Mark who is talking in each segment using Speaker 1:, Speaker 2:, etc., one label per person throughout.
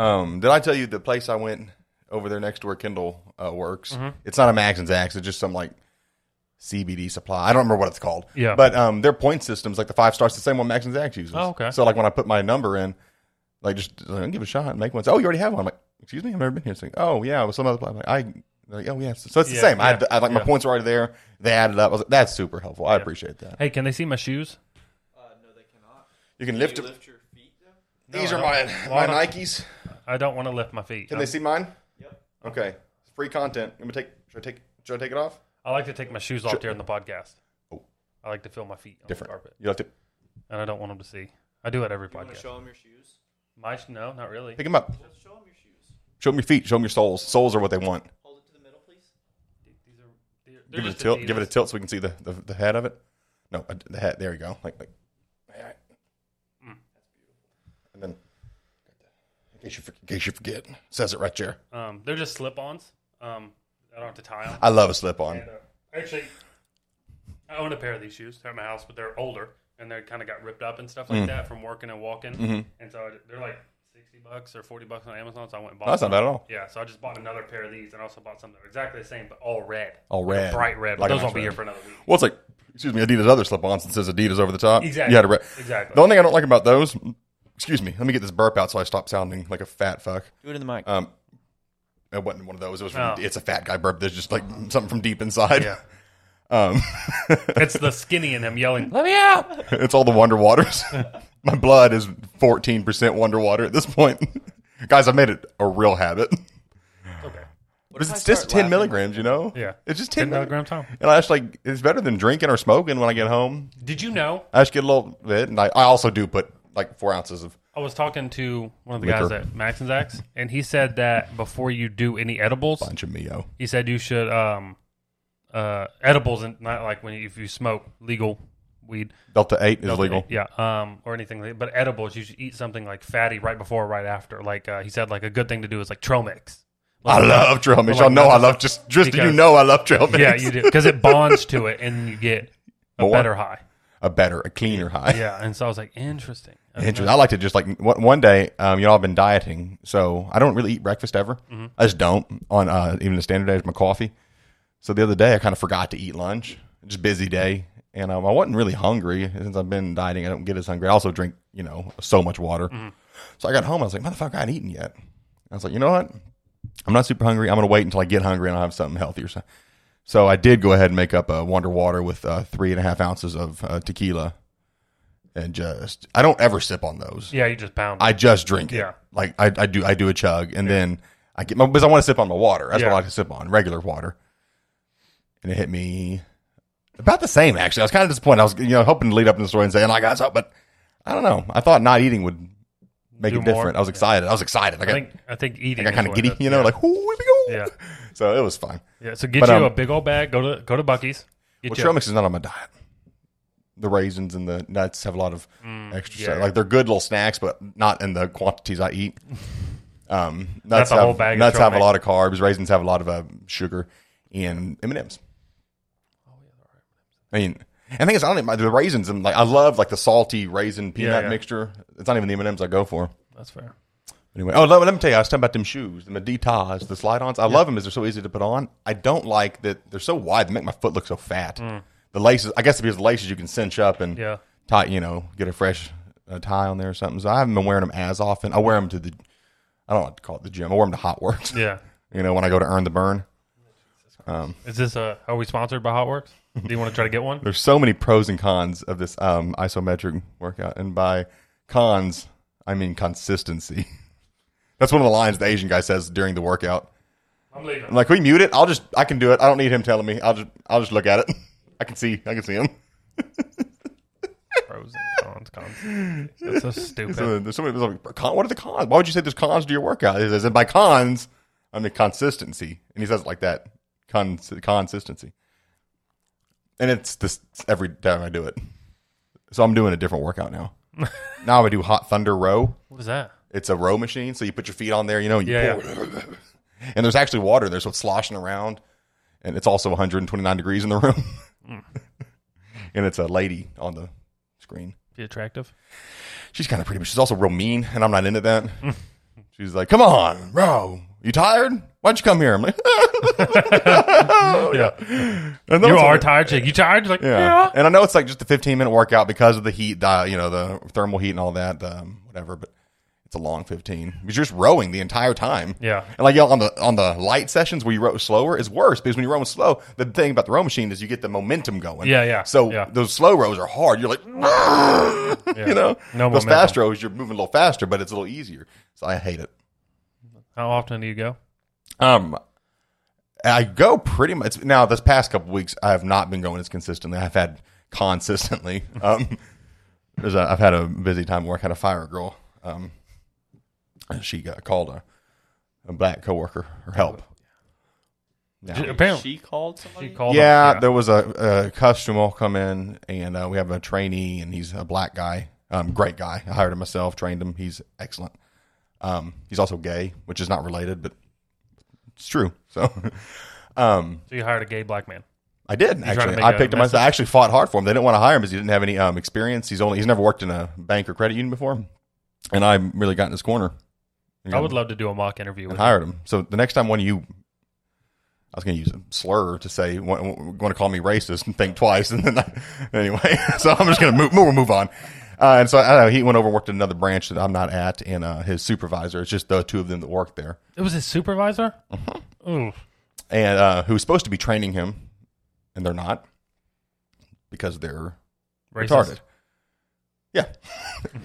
Speaker 1: Um, did I tell you the place I went over there next to where Kindle uh, works?
Speaker 2: Mm-hmm.
Speaker 1: It's not a Max and Zax. It's just some like CBD supply. I don't remember what it's called.
Speaker 2: Yeah.
Speaker 1: But um, their point systems, like the five stars, the same one Max and Zax uses.
Speaker 2: Oh, okay.
Speaker 1: So like when I put my number in, like just like, give it a shot and make one. So, oh, you already have one. I'm like, excuse me, I've never been here. It's like, oh yeah, with some other place. I'm like, I. they're Like, oh yeah, so it's the
Speaker 2: Yeah,
Speaker 1: same. I, had,
Speaker 2: yeah,
Speaker 1: I like my
Speaker 2: yeah.
Speaker 1: points are already there. They added up. I was like, that's super helpful. I appreciate that.
Speaker 2: Hey, can they see my shoes?
Speaker 3: Uh, no, they cannot.
Speaker 1: You can
Speaker 3: Can
Speaker 1: lift
Speaker 3: you
Speaker 1: them.
Speaker 3: lift your feet though?
Speaker 1: These
Speaker 2: No,
Speaker 1: are
Speaker 2: I
Speaker 1: my
Speaker 2: don't.
Speaker 1: my
Speaker 2: Well, I don't-
Speaker 1: Nikes.
Speaker 2: I don't want to lift my feet.
Speaker 1: Can they
Speaker 2: I'm-
Speaker 1: see mine?
Speaker 3: Yep.
Speaker 1: Okay, free content. I'm gonna take. Should I take? Should I take it off?
Speaker 2: I like to take my shoes off during the podcast.
Speaker 1: Oh.
Speaker 2: I like to feel my feet on
Speaker 1: Different.
Speaker 2: the carpet,
Speaker 1: You have to
Speaker 2: and I don't want them to see. I do it every
Speaker 3: You want to
Speaker 2: podcast.
Speaker 3: show them your shoes?
Speaker 2: My no, not really.
Speaker 1: pick them up.
Speaker 3: Just show them your shoes.
Speaker 1: Show them your feet. Show them your soles. Soles are what they want.
Speaker 3: Hold it to the middle, please.
Speaker 2: These are they're, they're
Speaker 1: Give it a
Speaker 2: just
Speaker 1: tilt. Give it a
Speaker 2: Adidas.
Speaker 1: tilt so we can see the, the, the head of it. No, uh, the head. There you go. Like like. Alright.
Speaker 2: Mm.
Speaker 1: And then, in case you for- in case you forget, it says it right there.
Speaker 2: Um, they're just slip-ons. Um, I don't have to tie them.
Speaker 1: I love a slip on.
Speaker 2: And, uh, actually, I own a pair of these shoes. They're at my house, but they're older and they kind of got ripped up and stuff
Speaker 1: Mm.
Speaker 2: like that from working and walking.
Speaker 1: Mm-hmm.
Speaker 2: And so I- they're like sixty bucks or forty bucks on Amazon. So I went and bought.
Speaker 1: That's not bad at all.
Speaker 2: Yeah, so I just bought another pair of these and also bought some that are exactly the same but all red.
Speaker 1: All
Speaker 2: Like a
Speaker 1: red.
Speaker 2: bright red. But
Speaker 1: Like a
Speaker 2: those
Speaker 1: nice
Speaker 2: won't be
Speaker 1: red.
Speaker 2: here for another week.
Speaker 1: Well, it's like excuse me, Adidas other slip-ons that says Adidas over the top.
Speaker 2: Exactly.
Speaker 1: You had a red.
Speaker 2: Exactly.
Speaker 1: The only thing I don't like about those. Excuse me. Let me get this burp out so I stop sounding like a fat fuck.
Speaker 3: Do it in the mic.
Speaker 1: Um, it wasn't one of those. It was from,
Speaker 2: Oh.
Speaker 1: it's a fat guy burp. There's just like something from deep inside.
Speaker 2: Yeah.
Speaker 1: Um,
Speaker 2: it's the skinny in him yelling, "Let me out!"
Speaker 1: it's all the Wonder Waters. My blood is 14% Wonder Water at this point. Guys, I've made it a real habit.
Speaker 2: Okay.
Speaker 1: But
Speaker 3: if I
Speaker 1: it's just
Speaker 3: start
Speaker 1: 10
Speaker 3: laughing?
Speaker 1: milligrams, you know?
Speaker 2: Yeah.
Speaker 1: It's just 10,
Speaker 2: 10 milligram time.
Speaker 1: And I just like, it's better than drinking or smoking when I get home.
Speaker 2: Did you know?
Speaker 1: I just get a little bit. And I, I also do put like four ounces of,
Speaker 2: I was talking to one of the
Speaker 1: Liquor.
Speaker 2: guys at Max and Zax, and he said that before you do any edibles,
Speaker 1: bunch of Mio.
Speaker 2: he said you should um uh edibles and not like when you, if you smoke legal weed
Speaker 1: Delta 8 is
Speaker 2: Delta
Speaker 1: legal.
Speaker 2: eight, yeah um or anything like- but edibles you should eat something like fatty right before or right after like uh, he said like a good thing to do is like trail mix
Speaker 1: I love trail mix.
Speaker 2: Like
Speaker 1: Y'all know I love just, just you know I love trail mix.
Speaker 2: yeah you do because it bonds to it and you get a better high
Speaker 1: A better, a cleaner high.
Speaker 2: yeah and so i was like interesting I
Speaker 1: Interesting. I like to just like one one day, um, you know, I've been dieting, so I don't really eat breakfast ever.
Speaker 2: Mm-hmm.
Speaker 1: I just don't on uh, even the standard days, my coffee. So the other day, I kind of forgot to eat lunch. Just busy day, and um, I wasn't really hungry since I've been dieting. I don't get as hungry. I also drink, you know, so much water.
Speaker 2: Mm-hmm.
Speaker 1: So I got home. I was like, motherfucker, I hadn't eaten yet. I was like, you know what? I'm not super hungry. I'm gonna wait until I get hungry and I'll have something healthier. So, so I did go ahead and make up a Wonder Water with uh, three and a half ounces of uh, tequila, and just I don't ever sip on those.
Speaker 2: yeah you just pound
Speaker 1: I just drink it.
Speaker 2: Yeah.
Speaker 1: Like I, I do I do a chug and then I get my because I want to sip on my water. That's what I like to sip on, regular water. And it hit me about the same actually. I was kind of disappointed. I was you know hoping to lead up in the story and say, and I got something, but I don't know. I thought not eating would make
Speaker 2: Do
Speaker 1: it
Speaker 2: more?
Speaker 1: different. I was excited. I was excited. I
Speaker 2: i think i think eating
Speaker 1: I got kind of giddy, you know,
Speaker 2: yeah.
Speaker 1: like ooh, we.
Speaker 2: Yeah.
Speaker 1: So it was fine.
Speaker 2: yeah so get
Speaker 1: But,
Speaker 2: you
Speaker 1: um,
Speaker 2: a big old bag go to go to bucky's get
Speaker 1: Well,
Speaker 2: you
Speaker 1: trail mix is not on my diet. The raisins and the nuts have a lot of extra
Speaker 2: Mm, yeah.
Speaker 1: stuff. Like they're good little snacks, but not in the quantities I eat. Um, nuts
Speaker 2: That's a
Speaker 1: have,
Speaker 2: whole bag of
Speaker 1: nuts
Speaker 2: trail
Speaker 1: have a
Speaker 2: mix.
Speaker 1: lot of carbs. Raisins have a lot of uh, sugar, and M and M's. I mean, and the thing is, I don't even, the raisins. and like I love like the salty raisin peanut
Speaker 2: yeah.
Speaker 1: mixture. It's not even the M and M's I go for.
Speaker 2: that's fair
Speaker 1: Anyway, oh, let, let me tell you, I was talking about them shoes, the Meditas, the slide-ons. I love them as they're so easy to put on. I don't like that they're so wide; they make my foot look so fat. The laces, I guess, because the laces you can cinch up and
Speaker 2: Mm. Yeah.
Speaker 1: tie, you know, get a fresh uh, tie on there or something. So I haven't been wearing them as often. I wear them to the, I don't like to call it the gym. I wear them to HOTWORX.
Speaker 2: yeah
Speaker 1: You know, when I go to earn the burn.
Speaker 2: Is this a? Are we sponsored by HOTWORX? Do you want to try to get one?
Speaker 1: There's so many pros and cons of this um, isometric workout, and by cons, I mean consistency. That's one of the lines the Asian guy says during the workout.
Speaker 2: I'm leaving.
Speaker 1: I'm like, can we mute it? I'll just, I can do it. I don't need him telling me. I'll just, I'll just look at it. I can see, I can see him.
Speaker 2: Pros and cons. Cons. That's so stupid.
Speaker 1: So there's somebody who's like, "Con- what are the cons? Why would you say there's cons to your workout? He says, and by cons, I mean consistency. And he says it like that, Cons- consistency. And it's this every time I do it. So I'm doing a different workout now. now I do hot thunder row.
Speaker 2: What is that?
Speaker 1: It's a row machine, so you put your feet on there, you know, and you
Speaker 2: Yeah,
Speaker 1: pull. And there's actually water there, so it's sloshing around, and it's also 129 degrees in the room.
Speaker 2: Hmm.
Speaker 1: and it's a lady on the screen.
Speaker 2: Be attractive.
Speaker 1: She's kind of pretty, but she's also real mean, and I'm not into that. she's like, "Come on, bro, you tired? Why'd you come here?" I'm like,
Speaker 2: Yeah.
Speaker 1: And
Speaker 2: You are tired, chick. You tired? Like,
Speaker 1: Yeah.
Speaker 2: yeah.
Speaker 1: And I know it's like just a 15 minute workout because of the heat, uh, you know, the thermal heat and all that, um, whatever. But it's a long 15 because you're just rowing the entire time.
Speaker 2: Yeah.
Speaker 1: And like you know, on the on the light sessions where you row slower is worse because when you're rowing slow, the thing about the row machine is you get the momentum going.
Speaker 2: Yeah, yeah,
Speaker 1: So
Speaker 2: yeah.
Speaker 1: those slow rows are hard. You're like, you know,
Speaker 2: No
Speaker 1: those
Speaker 2: momentum.
Speaker 1: fast rows you're moving a little faster, but it's a little easier. So I hate it.
Speaker 2: How often do you go?
Speaker 1: Um, I go pretty much now. This past couple weeks, I have not been going as consistently. I've had consistently. Um, there's a, I've had a busy time work. I had a fire girl. Um, and she got called a, a black coworker her help.
Speaker 2: J-
Speaker 1: Yeah,
Speaker 2: Apparently,
Speaker 3: She called somebody.
Speaker 2: she called.
Speaker 1: yeah,
Speaker 2: him.
Speaker 1: there was a, a customer come in, and uh, we have a trainee, and he's a black guy. Um, great guy. I hired him myself, trained him. He's excellent. Um, he's also gay, which is not related, but it's true. So, um,
Speaker 2: So you hired a gay black man.
Speaker 1: I did
Speaker 2: trying to
Speaker 1: actually.
Speaker 2: make
Speaker 1: I
Speaker 2: a
Speaker 1: picked him.
Speaker 2: message?
Speaker 1: I actually fought hard for him. They didn't want to hire him because he didn't have any um, experience. He's only he's never worked in a bank or credit union before, and I really got in his corner. You
Speaker 2: I would love to do a mock interview with
Speaker 1: hired him. So the next time one of you, I was going to use a slur to say want to call me racist and think twice, and then I, anyway, so I'm just going to move move move on. Uh, and so I don't know, he went over and worked at another branch that I'm not at, and uh, his supervisor. It's just the two of them that work there,
Speaker 2: It was his supervisor. Ooh.
Speaker 1: and uh, who was supposed to be training him, and they're not because they're
Speaker 2: Racist.
Speaker 1: retarded. Yeah.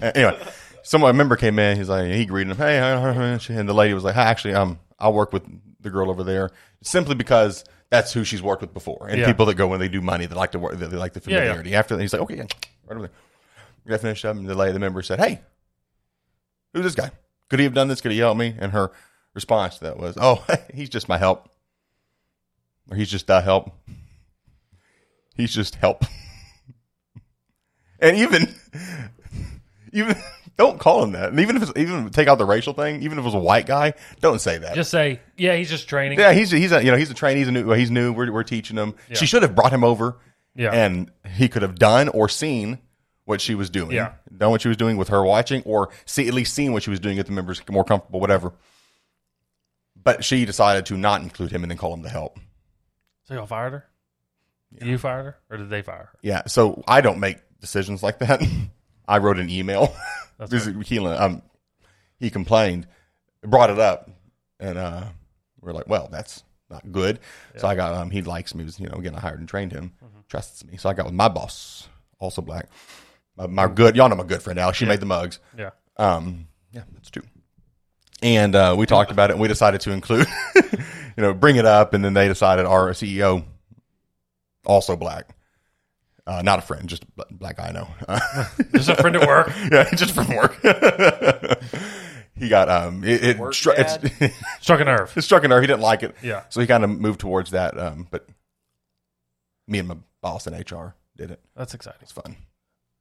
Speaker 1: anyway, someone a member came in. He's like, he greeted him, hey, and the lady was like, hi, actually, um, I'll work with the girl over there simply because that's who she's worked with before. And
Speaker 2: Yeah.
Speaker 1: people that go when they do money, they like to work, they like the
Speaker 2: yeah.
Speaker 1: familiarity. After that, he's like, okay, yeah, right over there. I finished up, and the lady, the member said, hey, who's this guy? Could he have done this? Could he help me? And her response to that was, oh, he's just my help. Or he's just the help. He's just help. And even, even don't call him that. And even if it's, even take out the racial thing, even if it was a white guy, don't say that.
Speaker 2: Just say, yeah, he's just training.
Speaker 1: yeah, he's he's a you know he's a trainee. He's a new. He's new. We're we're teaching him.
Speaker 2: Yeah.
Speaker 1: She should have brought him over.
Speaker 2: Yeah.
Speaker 1: and he could have done or seen what she was doing.
Speaker 2: Yeah.
Speaker 1: done what she was doing with her watching, or see at least seen what she was doing. Get the members more comfortable, whatever. But she decided to not include him and then call him to help.
Speaker 2: So y'all fired her? You fired her, or did they fire her?
Speaker 1: Yeah, so I don't make decisions like that. I wrote an email. This is Keelan, um, he complained, brought it up, and uh, we're like, well, that's not good. So I got um, he likes me. Was you know again, I hired and trained him,
Speaker 2: Mm-hmm.
Speaker 1: trusts me. So I got with my boss, also black, my, my good. Y'all know my good friend Alex. She made the mugs.
Speaker 2: Yeah.
Speaker 1: Um, yeah, that's true. And uh, we talked about it, and we decided to include, you know, bring it up, and then they decided our CEO, also black, uh, not a friend, just a black guy I know,
Speaker 2: Just a friend at work.
Speaker 1: yeah, just from work. he got um, it, it,
Speaker 3: Work
Speaker 1: stru-
Speaker 3: dad?
Speaker 1: it's,
Speaker 2: Struck a nerve.
Speaker 1: it struck a nerve. He didn't like it,
Speaker 2: Yeah.
Speaker 1: so he kind of moved towards that. Um, but me and my boss in HR did it.
Speaker 2: That's exciting.
Speaker 1: It's fun.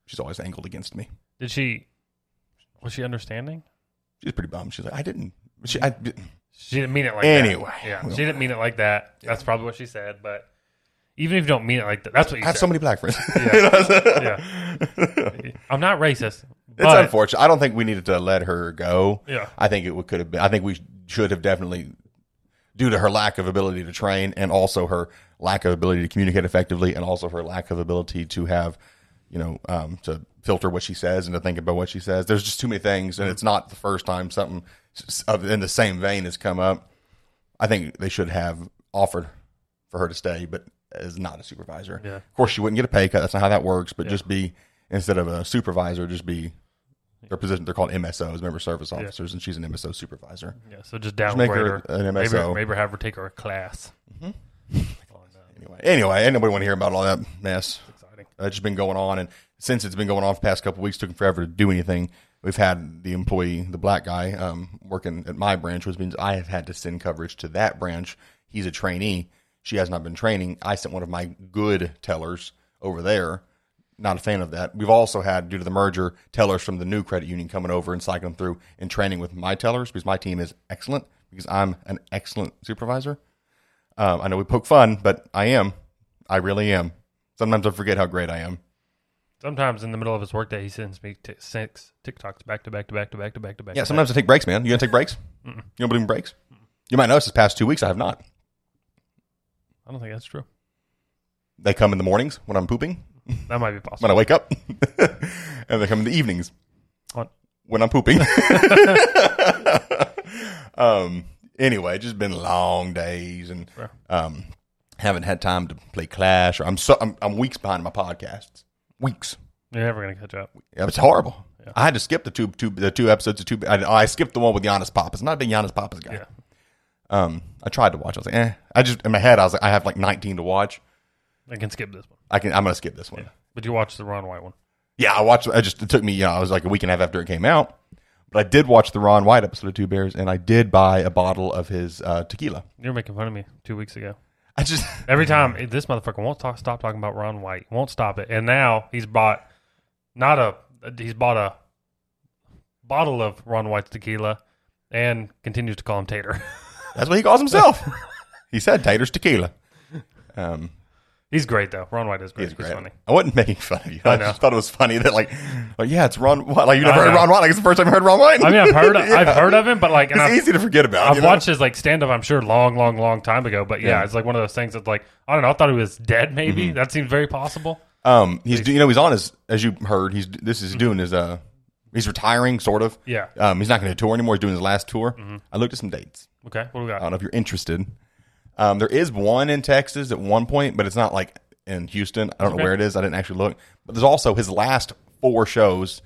Speaker 1: She's always angled against me.
Speaker 2: Did she? Was she understanding?
Speaker 1: She's pretty bummed. She's like, I didn't. She, I,
Speaker 2: She didn't mean it like
Speaker 1: Anyway.
Speaker 2: that. Yeah, she didn't mean it like that. That's probably what she said. But even if you don't mean it like that, that's what you
Speaker 1: I have
Speaker 2: said.
Speaker 1: so many black friends.
Speaker 2: yeah. I'm not racist.
Speaker 1: It's
Speaker 2: But
Speaker 1: unfortunate. I don't think we needed to let her go.
Speaker 2: Yeah.
Speaker 1: I think it could have been. I think we should have definitely, due to her lack of ability to train and also her lack of ability to communicate effectively and also her lack of ability to have, you know, um, to filter what she says and to think about what she says. There's just too many things, and it's not the first time something in the same vein has come up. I think they should have offered for her to stay, but as not a supervisor.
Speaker 2: Yeah.
Speaker 1: Of course, she wouldn't get a pay cut. That's not how that works. But just be instead of a supervisor, just be their position. They're called MSOs, member service officers, and she's an MSO supervisor.
Speaker 2: yeah, so just downgrade
Speaker 1: her
Speaker 2: her.
Speaker 1: an MSO.
Speaker 2: maybe have her take her a class.
Speaker 1: Anyway, anyway, ain't nobody want to hear about all that mess.
Speaker 2: Exciting.
Speaker 1: That's just been going on, and since it's been going on for the past couple weeks, took him forever to do anything. We've had the employee, the black guy, um, working at my branch, which means I have had to send coverage to that branch. He's a trainee. She has not been training. I sent one of my good tellers over there. Not a fan of that. We've also had, due to the merger, tellers from the new credit union coming over and cycling through and training with my tellers because my team is excellent because I'm an excellent supervisor. Um, I know we poke fun, but I am. I really am. Sometimes I forget how great I am.
Speaker 2: Sometimes in the middle of his workday, he sends me t- six TikToks back to back to back to back to back to back.
Speaker 1: Yeah, sometimes I take breaks, man. You gonna take breaks? You don't believe in breaks? You might notice this past two weeks I have not.
Speaker 2: I don't think that's true.
Speaker 1: They come in the mornings when I'm pooping,
Speaker 2: That might be possible. when.
Speaker 1: I wake up, and they come in the evenings
Speaker 2: What?
Speaker 1: when I'm pooping. um. Anyway, just been long days and
Speaker 2: Sure.
Speaker 1: um, haven't had time to play Clash. Or I'm so I'm, I'm weeks behind my podcasts. Weeks.
Speaker 2: You're never gonna catch up.
Speaker 1: Yeah, it's horrible. I had to skip the two, two the two episodes of two. I, I skipped the one with Yannis Pappas. I'm not a big Yannis Pappas guy.
Speaker 2: Yeah.
Speaker 1: Um, I tried to watch. I was like, eh. I just in my head, I was like, I have like 19 to watch.
Speaker 2: I can skip this one.
Speaker 1: I can. I'm gonna skip this one.
Speaker 2: Yeah. But you watched the Ron White one.
Speaker 1: Yeah, I watched. I just it took me. You know, I was like a week and a half after it came out. But I did watch the Ron White episode of Two Bears, and I did buy a bottle of his uh, tequila.
Speaker 2: You were making fun of me two weeks ago.
Speaker 1: I just
Speaker 2: Every time eh, this motherfucker won't talk, stop talking about Ron White, won't stop it, and now he's bought not a he's bought a bottle of Ron White's tequila and continues to call him Tater.
Speaker 1: that's what he calls himself. he said Tater's tequila. Um,
Speaker 2: he's great though. Ron White is great.
Speaker 1: he's great.
Speaker 2: funny.
Speaker 1: I wasn't making fun of you. I,
Speaker 2: I
Speaker 1: just thought it was funny that like, like yeah, it's Ron White. Like you never heard
Speaker 2: know.
Speaker 1: Ron White. Like it's the first time I heard Ron White.
Speaker 2: I mean, I've heard I've heard of him, but like, and
Speaker 1: It's
Speaker 2: I've,
Speaker 1: easy to forget about.
Speaker 2: I've
Speaker 1: you know?
Speaker 2: watched his like stand up. I'm sure long, long, long time ago. But yeah,
Speaker 1: Yeah.
Speaker 2: it's like one of those things that's like I don't know. I thought he was dead. Maybe
Speaker 1: Mm-hmm.
Speaker 2: that seems very possible.
Speaker 1: Um, he's you know he's on his as you heard he's this is doing his uh he's retiring sort of.
Speaker 2: Yeah.
Speaker 1: Um, he's not going to tour anymore. He's doing his last tour. I looked at some dates.
Speaker 2: Okay, what do we got?
Speaker 1: I don't know if you're interested. Um, there is one in Texas at one point, but it's not like in Houston. I don't know where it is. I didn't actually look. But there's also his last four shows.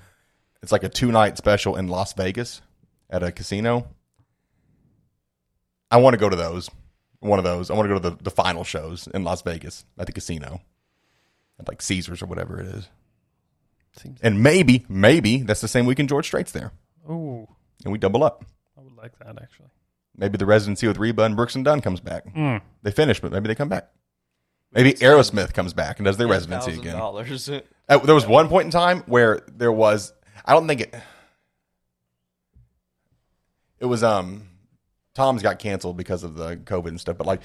Speaker 1: It's like a two night special in Las Vegas at a casino. I want to go to those. One of those. I want to go to the, the final shows in Las Vegas at the casino. At like Caesars or whatever it is.
Speaker 2: Seems.
Speaker 1: And maybe, maybe that's the same weekend George Strait's there.
Speaker 2: Ooh,
Speaker 1: And we double up.
Speaker 2: I would like that actually.
Speaker 1: Maybe the residency with Reba and Brooks and Dunn comes back.
Speaker 2: Mm.
Speaker 1: They finish, but maybe they come back. Maybe Aerosmith comes back and does their residency again.
Speaker 3: Dollars.
Speaker 1: Uh, there was one point in time where there was. I don't think it. It was um, Tom's got canceled because of the COVID and stuff, but like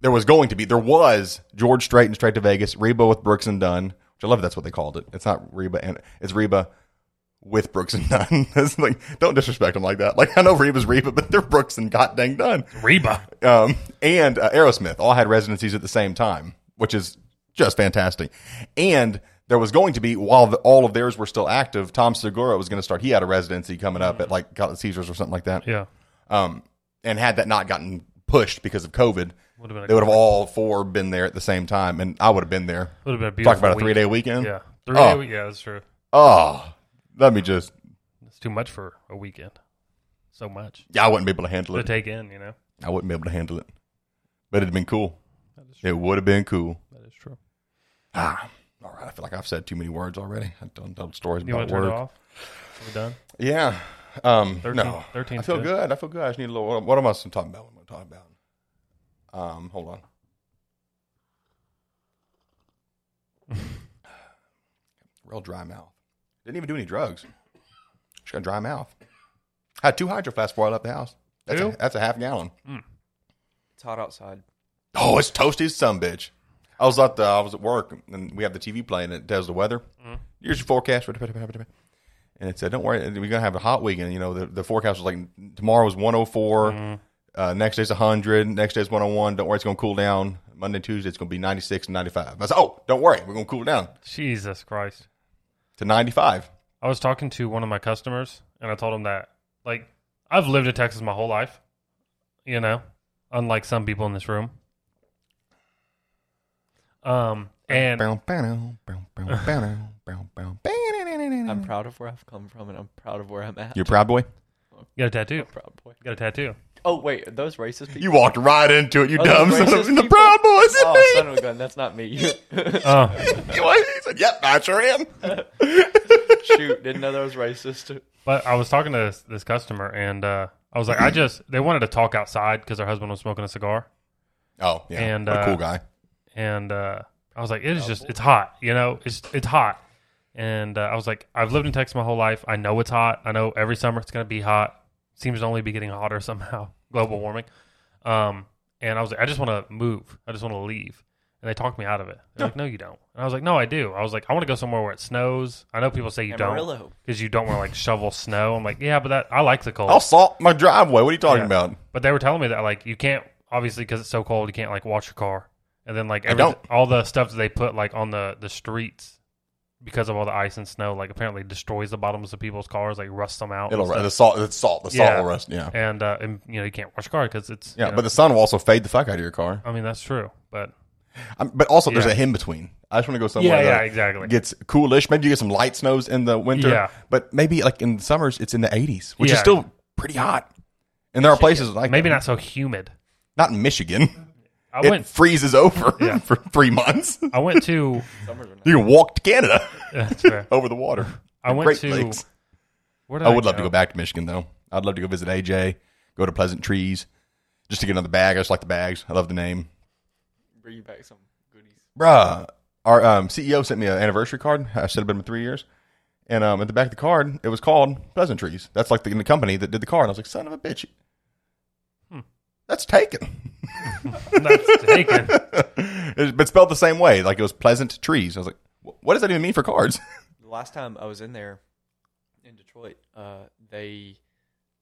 Speaker 1: there was going to be there was George Strait and Strait to Vegas, Reba with Brooks and Dunn, which I love. That's what they called it. It's not Reba and it's Reba with Brooks and Dunn. it's like don't disrespect them like that. Like I know Reba's Reba, but they're Brooks and God dang Dunn
Speaker 2: Reba.
Speaker 1: um, and uh, Aerosmith all had residencies at the same time, which is just fantastic. And there was going to be while the, all of theirs were still active, Tom Segura was going to start. He had a residency coming up at like Caesars or something like that.
Speaker 2: Yeah,
Speaker 1: Um, and had that not gotten pushed because of COVID,
Speaker 2: would have been. A,
Speaker 1: they would have all four been there at the same time, and I would have been there.
Speaker 2: would have been a beautiful.
Speaker 1: Talk about a three day weekend.
Speaker 2: Yeah, three
Speaker 1: Oh.
Speaker 2: day. week- Yeah, that's true.
Speaker 1: Oh, let me just.
Speaker 2: It's too much for a weekend. So much
Speaker 1: Yeah, I wouldn't be able to handle
Speaker 2: to
Speaker 1: it.
Speaker 2: take in. You know,
Speaker 1: I wouldn't be able to handle it. But it'd have been cool.
Speaker 2: that is true.
Speaker 1: It would have been cool.
Speaker 2: That is true.
Speaker 1: Ah, all right. I feel like I've said too many words already. I've done, told stories
Speaker 2: You
Speaker 1: about
Speaker 2: want to turn it off? Are we done?
Speaker 1: Yeah. Um,
Speaker 2: 13
Speaker 1: no.
Speaker 2: 13
Speaker 1: I feel
Speaker 2: good.
Speaker 1: good. I feel good. I just need a little. What, what am I talking about? What am I talking about? Um, hold on. Real dry mouth. Didn't even do any drugs. Just got a dry mouth. Had two hydro flasks before I left the house. That's a, that's a half gallon. Hmm.
Speaker 3: It's hot outside.
Speaker 1: Oh, it's toasty as some bitch. I was at the, I was at work and we have the TV playing. and It tells the weather. Mm-hmm. Here's your forecast. And it said, "Don't worry, we're gonna have a hot weekend." You know, the, the forecast was like tomorrow was 104, mm-hmm. uh, next day's 100, next day's 101. Don't worry, it's gonna cool down. Monday, Tuesday, it's gonna be 96 and 95. I said, "Oh, don't worry, we're gonna cool down
Speaker 2: Jesus Christ!
Speaker 1: To 95."
Speaker 2: I was talking to one of my customers, and I told him that, like, I've lived in Texas my whole life. You know, unlike some people in this room. Um, and.
Speaker 3: I'm proud of where I've come from, and I'm proud of where I'm at.
Speaker 1: You're a proud boy.
Speaker 2: you got a tattoo.
Speaker 3: proud boy.
Speaker 2: You got a tattoo.
Speaker 3: Oh wait, are those racist people?
Speaker 1: You walked right into it. You
Speaker 3: Are
Speaker 1: dumb son of
Speaker 3: racist
Speaker 1: the
Speaker 3: people?
Speaker 1: proud boys.
Speaker 3: oh, son of a gun, that's not me.
Speaker 2: Oh,
Speaker 1: he said, "Yep, I sure am."
Speaker 3: Shoot, didn't know that was racist.
Speaker 2: but I was talking to this, this customer, and uh, I was like, I just they wanted to talk outside because her husband was smoking a cigar,
Speaker 1: Oh, yeah,
Speaker 2: And,
Speaker 1: what a
Speaker 2: uh,
Speaker 1: cool guy.
Speaker 2: and uh, I was like, it is just it's hot, you know, it's it's hot, and uh, I was like, I've lived in Texas my whole life. I know it's hot. I know every summer it's gonna be hot. Seems to only be getting hotter somehow. Global warming. Um, and I was like, I just want to move. I just want to leave. And they talked me out of it. They're like, "No, you don't." And I was like, "No, I do." I was like, "I want to go somewhere where it snows." I know people say you don't because you don't want to like shovel snow. I'm like, "Yeah, but that I like the cold."
Speaker 1: I'll salt my driveway. What are you talking
Speaker 2: Yeah.
Speaker 1: about?
Speaker 2: But they were telling me that like you can't obviously because it's so cold you can't like wash your car, and then like
Speaker 1: I
Speaker 2: every,
Speaker 1: don't.
Speaker 2: all the stuff that they put like on the the streets because of all the ice and snow like apparently destroys the bottoms of people's cars, like rusts them out.
Speaker 1: It'll
Speaker 2: and stuff.
Speaker 1: the salt. The salt. The salt
Speaker 2: Yeah.
Speaker 1: will rust. Yeah.
Speaker 2: and uh, and you know you can't wash your car because it's
Speaker 1: Yeah.
Speaker 2: you know,
Speaker 1: But the sun will also fade the fuck out of your car.
Speaker 2: I mean that's true, but
Speaker 1: Um, but also, there's a in between. I just want to go somewhere
Speaker 2: yeah, yeah,
Speaker 1: that
Speaker 2: exactly.
Speaker 1: gets coolish. Maybe you get some light snows in the winter.
Speaker 2: Yeah.
Speaker 1: But maybe like in the summers, it's in the 80s, which is
Speaker 2: Yeah.
Speaker 1: still pretty hot. And there are places like
Speaker 2: Maybe
Speaker 1: that.
Speaker 2: not so humid.
Speaker 1: not in Michigan.
Speaker 2: I
Speaker 1: It
Speaker 2: went.
Speaker 1: freezes over
Speaker 2: Yeah.
Speaker 1: for three months.
Speaker 2: I went to.
Speaker 3: Summers are nice.
Speaker 1: You can walk to Canada
Speaker 2: That's fair.
Speaker 1: over the water.
Speaker 2: I went
Speaker 1: Great
Speaker 2: to.
Speaker 1: Lakes.
Speaker 2: Where did
Speaker 1: I would love to go back to Michigan though. I'd love to go visit AJ, go to Pleasant Trees, just to get another bag. I just like the bags. I love the name.
Speaker 3: Bring you back some goodies.
Speaker 1: Bruh, our um, CEO sent me an anniversary card. I said it'd been three years. And um, at the back of the card, it was called Pleasant Trees. That's like the, the company that did the card. And I was like, son of a bitch.
Speaker 2: Hmm.
Speaker 1: That's taken.
Speaker 2: That's taken.
Speaker 1: It's- but spelled the same way. Like it was Pleasant Trees. I was like, what does that even mean for cards?
Speaker 3: The last time I was in there in Detroit, uh, they,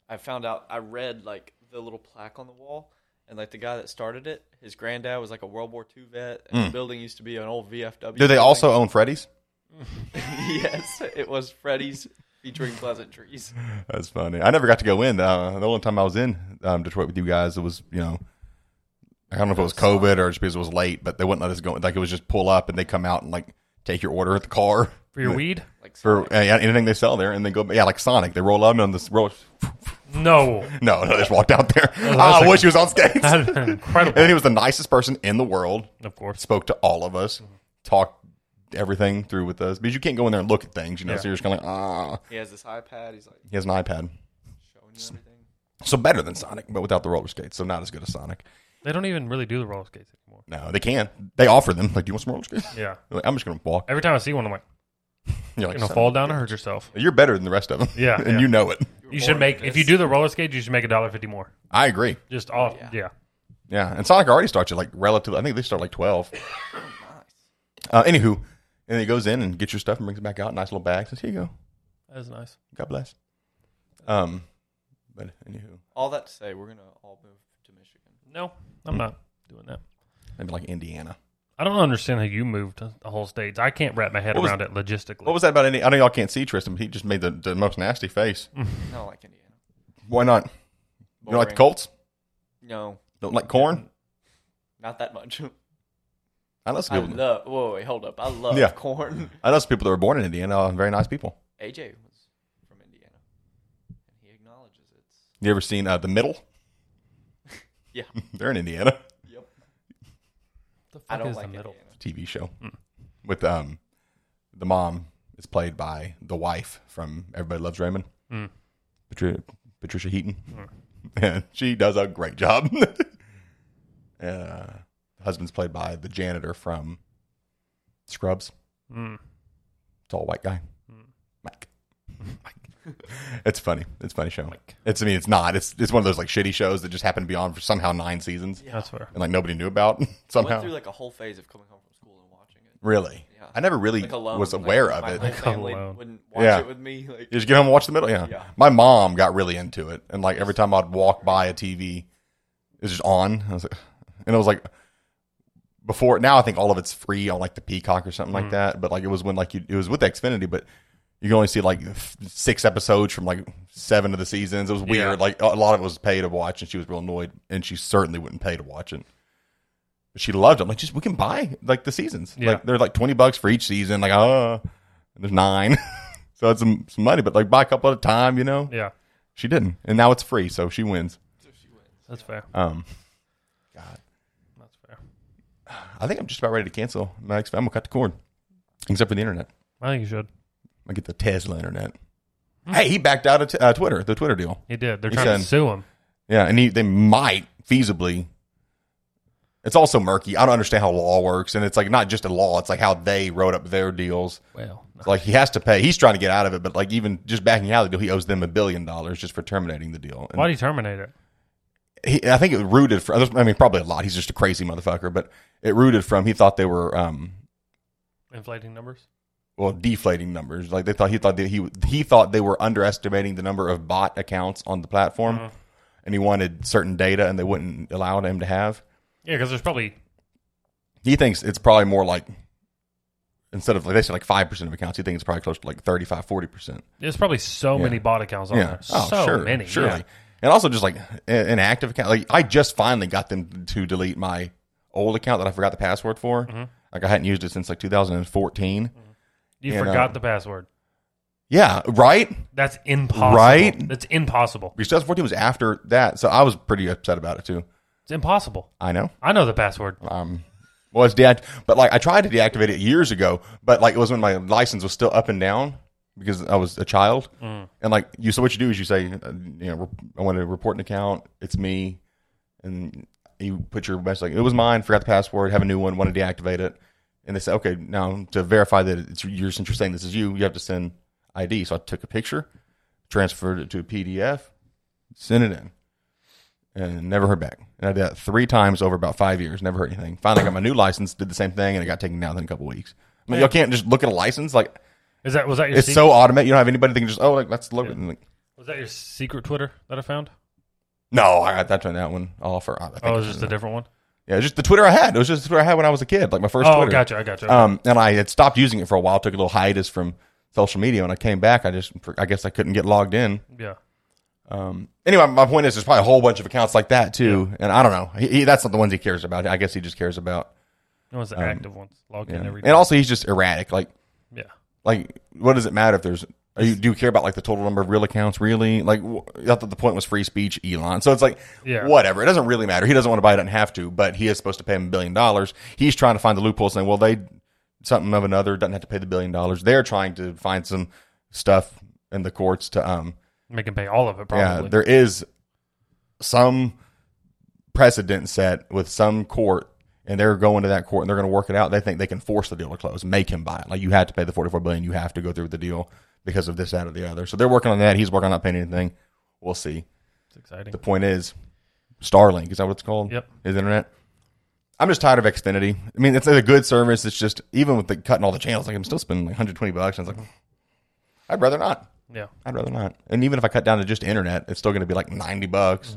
Speaker 3: I found out, I read like the little plaque on the wall, and like the guy that started it, his granddad was like a World War II vet, and the building used to be an old VFW.
Speaker 1: Do they
Speaker 3: building.
Speaker 1: also own Freddy's?
Speaker 3: yes, it was Freddy's featuring Pleasant Trees.
Speaker 1: That's funny. I never got to go in. Uh, the only time I was in um, Detroit with you guys, it was you know, I don't know if it was COVID or just because it was late, but they wouldn't let us go. Like it was just pull up and they come out and like take your order at the car
Speaker 2: For your weed?
Speaker 3: Like
Speaker 1: for uh, yeah, anything they sell there, and then go yeah like Sonic. They roll up on this roll.
Speaker 2: No.
Speaker 1: No, no, they just walked out there.
Speaker 2: that's
Speaker 1: Ah, I
Speaker 2: like-
Speaker 1: wish he was on skates.
Speaker 2: That'd have been incredible.
Speaker 1: And he was the nicest person in the world.
Speaker 2: Of course.
Speaker 1: Spoke to all of us, talked everything through with us because you can't go in there and look at things, you know.
Speaker 2: Yeah.
Speaker 1: So you're just kind of like ah.
Speaker 3: he has this iPad. He's like
Speaker 1: He has an iPad,
Speaker 3: showing you everything.
Speaker 1: so better than Sonic, but without the roller skates. So not as good as Sonic.
Speaker 2: They don't even really do the roller skates anymore.
Speaker 1: No, they can. They offer them. Like, do you want some roller skates?
Speaker 2: Yeah.
Speaker 1: Like, I'm just gonna walk.
Speaker 2: Every time I see one, I'm like,
Speaker 1: You're
Speaker 2: you're
Speaker 1: like,
Speaker 2: gonna fall down and hurt yourself.
Speaker 1: You're better than the rest of them.
Speaker 2: Yeah,
Speaker 1: and
Speaker 2: yeah.
Speaker 1: you know it.
Speaker 2: You should make if you do the roller skates, you should make a dollar fifty more.
Speaker 1: I agree.
Speaker 2: Just off,
Speaker 3: yeah.
Speaker 2: yeah.
Speaker 1: Yeah, and Sonic already starts at like relatively. I think they start like twelve.
Speaker 3: Nice.
Speaker 1: Uh, anywho, and then he goes in and gets your stuff and brings it back out. Nice little bag. Says, "Here you go.
Speaker 2: That's nice.
Speaker 1: God bless." Um, but anywho,
Speaker 3: All that to say, we're gonna all move to Michigan.
Speaker 2: No, I'm not doing that.
Speaker 1: maybe like Indiana.
Speaker 2: I don't understand how you moved to the whole states. I can't wrap my head
Speaker 1: What was-
Speaker 2: around it logistically.
Speaker 1: What was that about? Any? I know y'all can't see Tristan, but he just made the, the most nasty face.
Speaker 3: I like Indiana.
Speaker 1: Why not? You don't like the
Speaker 3: Boring.
Speaker 1: Colts?
Speaker 3: No,
Speaker 1: Don't like corn?
Speaker 3: not that much.
Speaker 1: I know some
Speaker 3: I
Speaker 1: people.
Speaker 3: love. Whoa, wait, hold up. I love
Speaker 1: Yeah.
Speaker 3: corn.
Speaker 1: I know some people that were born in Indiana. uh, Very nice people.
Speaker 3: AJ was from Indiana, and he acknowledges it's.
Speaker 1: You ever seen uh, the Middle?
Speaker 3: Yeah.
Speaker 1: They're in Indiana.
Speaker 3: Yep.
Speaker 2: the fuck
Speaker 3: I don't
Speaker 2: is
Speaker 3: like
Speaker 2: the middle?
Speaker 3: Indiana.
Speaker 1: TV show with um the mom is played by the wife from Everybody Loves Raymond,
Speaker 2: Mm.
Speaker 1: Patri- Patricia Heaton, and she does a great job. uh, husband's played by the janitor from Scrubs,
Speaker 2: Mm.
Speaker 1: tall white guy, Mike. Mike. It's funny. It's a funny show. It's I mean it's not. It's it's one of those like shitty shows that just happened to be on for somehow nine seasons
Speaker 3: Yeah.
Speaker 2: That's fair.
Speaker 1: and like nobody knew about
Speaker 3: I
Speaker 1: somehow.
Speaker 3: went through like a whole phase of coming home from school and watching it.
Speaker 1: really,
Speaker 3: Yeah.
Speaker 1: I never really
Speaker 3: Like alone.
Speaker 1: was
Speaker 3: like,
Speaker 1: aware
Speaker 3: my
Speaker 1: of it.
Speaker 3: whole family
Speaker 2: Alone.
Speaker 3: wouldn't watch
Speaker 1: Yeah.
Speaker 3: it with me. Like,
Speaker 1: You just get home and watch the middle. Yeah.
Speaker 3: Yeah.
Speaker 1: My mom got really into it, and like every time I'd walk by a TV, it was just on. I was like, and it was like before. Now I think all of it's free on like the Peacock or something like mm. that. But like it was when like you, it was with Xfinity, but you can only see like six episodes from like seven of the seasons. It was weird.
Speaker 2: Yeah.
Speaker 1: Like a lot of it was pay to watch, and she was real annoyed, and she certainly wouldn't pay to watch it. But she loved it. Like, just we can buy like the seasons.
Speaker 2: Yeah.
Speaker 1: Like they're like twenty bucks for each season. Like, uh, there's nine. so it's some, some money, but like buy a couple at a time, you know?
Speaker 2: Yeah,
Speaker 1: She didn't. And now it's free, so she wins.
Speaker 3: so she wins.
Speaker 2: that's fair.
Speaker 1: Um God.
Speaker 2: That's fair.
Speaker 1: I think I'm just about ready to cancel my ex I'm gonna cut the cord. Except for the internet.
Speaker 2: I think you should.
Speaker 1: I get the Tesla internet. Hey, he backed out of t- uh, Twitter, the Twitter deal.
Speaker 2: He did. They're
Speaker 1: He
Speaker 2: trying to
Speaker 1: said-
Speaker 2: sue him.
Speaker 1: Yeah, and he they might feasibly. It's also murky. I don't understand how law works, and it's like not just a law. It's like how they wrote up their deals.
Speaker 2: Well,
Speaker 1: It's like he has to pay. He's trying to get out of it, but like even just backing out of the deal, he owes them a billion dollars just for terminating the deal. And
Speaker 2: why do you terminate it?
Speaker 1: he, I think it rooted for. I mean, probably a lot. He's just a crazy motherfucker. But it rooted from he thought they were um,
Speaker 2: Inflating numbers.
Speaker 1: Well deflating numbers. Like they thought he thought that he he thought they were underestimating the number of bot accounts on the platform,
Speaker 2: Mhm.
Speaker 1: and he wanted certain data, and they wouldn't allow him to have.
Speaker 2: Yeah, because there's probably
Speaker 1: He thinks it's probably more like instead of like they said like five percent of accounts, he thinks it's probably close to like 35 40 percent.
Speaker 2: there's probably so
Speaker 1: Yeah.
Speaker 2: many bot accounts on
Speaker 1: Yeah.
Speaker 2: there.
Speaker 1: Oh,
Speaker 2: so
Speaker 1: sure,
Speaker 2: many.
Speaker 1: surely.
Speaker 2: yeah.
Speaker 1: And also just like an active account. Like I just finally got them to delete my old account that I forgot the password for.
Speaker 2: Mm-hmm.
Speaker 1: Like I hadn't used it since like 2014.
Speaker 2: You
Speaker 1: And,
Speaker 2: forgot
Speaker 1: uh,
Speaker 2: the password.
Speaker 1: Yeah, right.
Speaker 2: That's impossible.
Speaker 1: Right?
Speaker 2: That's impossible.
Speaker 1: Because 2014 was after that, so I was pretty upset about it too.
Speaker 2: It's impossible.
Speaker 1: I know.
Speaker 2: I know the password.
Speaker 1: Um, well, it's deact, but like I tried to deactivate it years ago, but like it was when my license was still up and down because I was a child,
Speaker 2: Mm.
Speaker 1: and like you. So what you do is you say, uh, you know, I want to report an account. It's me, and you put your message like it was mine. Forgot the password. Have a new one. Want to deactivate it, and they said, okay, now to verify that it's you, since you're saying this is you, you have to send ID. So I took a picture, transferred it to a PDF, sent it in and never heard back. And I did that three times over about five years, never heard anything. Finally got my new license, did the same thing, and it got taken down in a couple weeks. I mean, you can't just look at a license like
Speaker 2: Is that was that your
Speaker 1: it's
Speaker 2: secret,
Speaker 1: so automated. You don't have anybody that can just oh, like let's look.
Speaker 2: Yeah.
Speaker 1: like,
Speaker 2: was that your secret Twitter that I found?
Speaker 1: no, I got that turned that one off. Or I think
Speaker 2: Oh, it was just a different one.
Speaker 1: Yeah, just the Twitter I had. It was just the Twitter I had when I was a kid, like my first
Speaker 2: Oh,
Speaker 1: Twitter.
Speaker 2: gotcha, I gotcha.
Speaker 1: Um, and I had stopped using it for a while. Took a little hiatus from social media. When I came back, I just I guess I couldn't get logged in.
Speaker 2: yeah.
Speaker 1: Um, anyway, my point is, there's probably a whole bunch of accounts like that too, and I don't know. He, he, that's not the ones he cares about. I guess he just cares about.
Speaker 2: It was the active ones. Logged
Speaker 1: Um, Yeah.
Speaker 2: in every
Speaker 1: And also, he's just erratic. Like,
Speaker 2: Yeah.
Speaker 1: like what does it matter if there's? Are you, do you care about like the total number of real accounts? Really? Like, I thought the point was free speech, Elon. So it's like,
Speaker 2: Yeah.
Speaker 1: whatever. It doesn't really matter. He doesn't want to buy it, doesn't have to, but he is supposed to pay him a billion dollars. He's trying to find the loophole, saying, well, they something of another doesn't have to pay the billion dollars. They're trying to find some stuff in the courts to um
Speaker 2: Make him pay all of it Probably.
Speaker 1: yeah, there is some precedent set with some court, and they're going to that court and they're going to work it out. They think they can force the deal to close, make him buy it. Like you had to pay the forty-four billion, you have to go through with the deal because of this, that, or the other. So they're working on that. He's working on not paying anything. We'll see.
Speaker 2: it's exciting.
Speaker 1: The point is, Starlink is that what it's called?
Speaker 2: Yep.
Speaker 1: Is internet. I'm just tired of Xfinity. I mean, it's a good service. It's just even with the cutting all the channels, like I'm still spending like 120 bucks. And it's like, I'd rather not.
Speaker 2: Yeah.
Speaker 1: I'd rather not. And even if I cut down to just internet, it's still going to be like 90 bucks.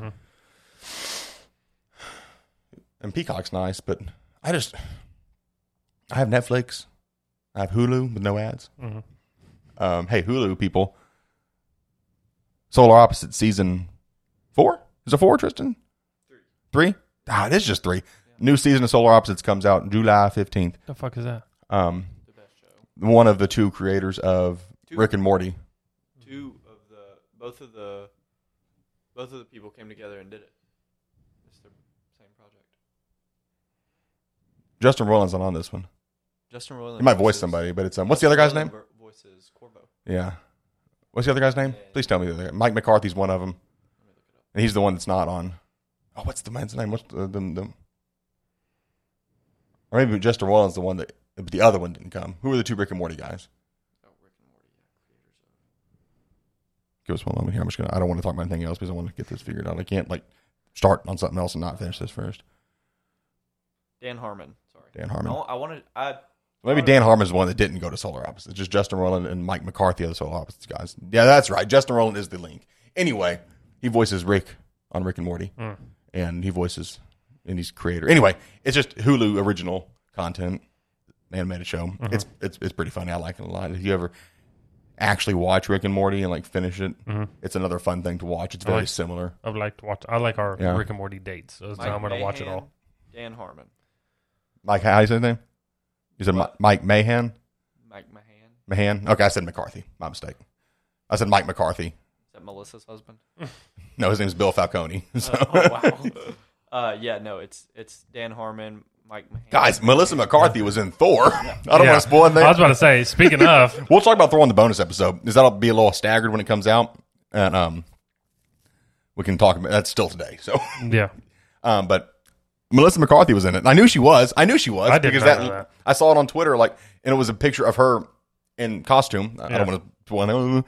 Speaker 1: And Peacock's nice, but I just I have Netflix. I have Hulu with no ads.
Speaker 2: Mhm.
Speaker 1: Um, hey, Hulu people. Solar Opposite season four? Is it four, Tristan? Three. Three? Ah, it is just three. New season of Solar Opposites comes out July 15th.
Speaker 2: The fuck is that?
Speaker 1: Um,
Speaker 3: The best show.
Speaker 1: one of the two creators of
Speaker 3: Two.
Speaker 1: Rick and Morty.
Speaker 3: Two of the both of the both of the people came together and did it. It's the same project.
Speaker 1: Justin Roiland's not on this one.
Speaker 3: Justin Roiland.
Speaker 1: He might voice somebody, but it's um. What's the other guy's
Speaker 3: Justin
Speaker 1: name?
Speaker 3: Roiland vo- Voices Korvo.
Speaker 1: Yeah. What's the other guy's name? Please tell me the other guy. Mike McCarthy's one of them,
Speaker 3: Let me look it up.
Speaker 1: and he's the one that's not on. Oh, what's the man's name? What's the the, the or maybe Justin Roiland's the one that, but the other one didn't come. Who are the two Rick and Morty guys?
Speaker 3: Oh, Rick and Morty, yeah.
Speaker 1: Give us one moment here. I'm just gonna. I don't want to talk about anything else because I want to get this figured out. I can't like start on something else and not finish this first.
Speaker 3: Dan Harmon. Sorry.
Speaker 1: Dan Harmon.
Speaker 3: I, I wanted. I
Speaker 1: Maybe Dan Harmon's the one that didn't go to Solar Opposites. It's just Justin Roiland and Mike McCarthy are the Solar Opposites guys. Yeah, that's right. Justin Roiland is the link. Anyway, he voices Rick on Rick and Morty,
Speaker 2: Mm.
Speaker 1: and he voices and he's creator. Anyway, it's just Hulu original content, animated show. It's it's it's pretty funny. I like it a lot. If you ever actually watch Rick and Morty and like finish it, it's another fun thing to watch. It's very
Speaker 2: like-
Speaker 1: similar.
Speaker 2: I would like to watch. I like our
Speaker 1: Yeah.
Speaker 2: Rick and Morty dates. So
Speaker 3: Mike
Speaker 2: I'm going to watch it all.
Speaker 3: Dan Harmon.
Speaker 1: Mike, how you say his name? You said
Speaker 3: What?
Speaker 1: Mike Mahan.
Speaker 3: Mike Mahan.
Speaker 1: Mahan. Okay, I said McCarthy. My mistake. I said Mike McCarthy.
Speaker 3: Is that Melissa's husband?
Speaker 1: No, his name is Bill Falcone. So,
Speaker 3: Uh, oh wow. uh, yeah, no, it's it's Dan Harmon, Mike Mahan.
Speaker 1: guys, Melissa McCarthy was in Thor. I don't
Speaker 2: Yeah.
Speaker 1: want to spoil
Speaker 2: I was about to say. Speaking of,
Speaker 1: We'll talk about Thor on the bonus episode. Is that'll be a little staggered when it comes out, and um, we can talk about that's still today. So,
Speaker 2: yeah,
Speaker 1: um, but Melissa McCarthy was in it. I knew she was. I knew she was
Speaker 2: I did
Speaker 1: because
Speaker 2: not
Speaker 1: that,
Speaker 2: know that.
Speaker 1: I saw it on Twitter. Like, and it was a picture of her in costume. I
Speaker 2: Yeah.
Speaker 1: don't want to.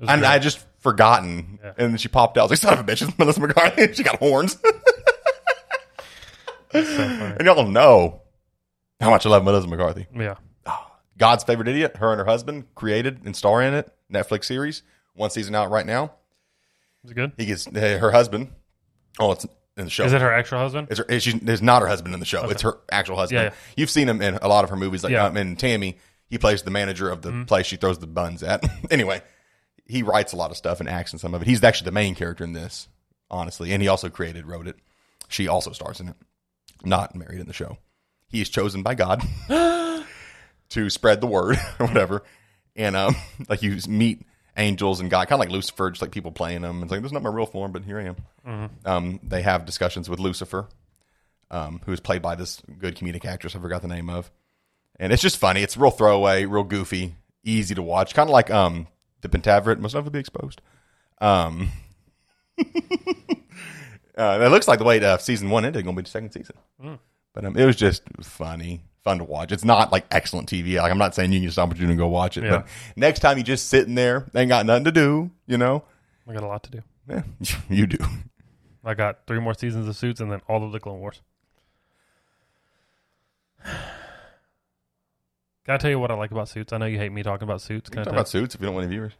Speaker 1: And. I just forgotten,
Speaker 2: Yeah.
Speaker 1: and then she popped out. I was like, "Son of a bitch, it's Melissa McCarthy. she got horns."
Speaker 2: funny.
Speaker 1: and y'all know how much I love Melissa McCarthy.
Speaker 2: Yeah.
Speaker 1: God's favorite idiot. Her and her husband created and star in it. Netflix series. One season out right now.
Speaker 2: Is it good?
Speaker 1: He gets uh, her husband. Oh, it's in the show.
Speaker 2: Is it her actual husband?
Speaker 1: It's, her, she's, it's not her husband in the show. It's her actual husband.
Speaker 2: Yeah, yeah.
Speaker 1: You've seen him in a lot of her movies. Like
Speaker 2: Yeah.
Speaker 1: um, in Tammy, he plays the manager of the
Speaker 2: Mm-hmm.
Speaker 1: place she throws the buns at. anyway, he writes a lot of stuff and acts in some of it. He's actually the main character in this, honestly, and he also created, wrote it. She also stars in it. Not married in the show. He is chosen by God to spread the word or whatever, and um, like you meet angels and God, kind of like Lucifer, just like people playing him. It's like this is not my real form, but here I am. Um, they have discussions with Lucifer, um, who is played by this good comedic actress. I forgot the name of, and it's just funny. It's real throwaway, real goofy, easy to watch, kind of like um, the Pentaverate must never be exposed. Um, uh, it looks like the way uh, season one ended, going to be the second season. But um, it was just funny, fun to watch. It's not like excellent TV. Like I'm not saying you can stop what you're doing and go watch it.
Speaker 2: Yeah.
Speaker 1: But next time you just sitting there, ain't got nothing to do, you know.
Speaker 2: I got a lot to do.
Speaker 1: Yeah, you do.
Speaker 2: I got three more seasons of Suits and then all of the Clone Wars. Can I tell you what I like about Suits? I know you hate me talking about Suits. Can I
Speaker 1: Talk about suits if you don't want any viewers.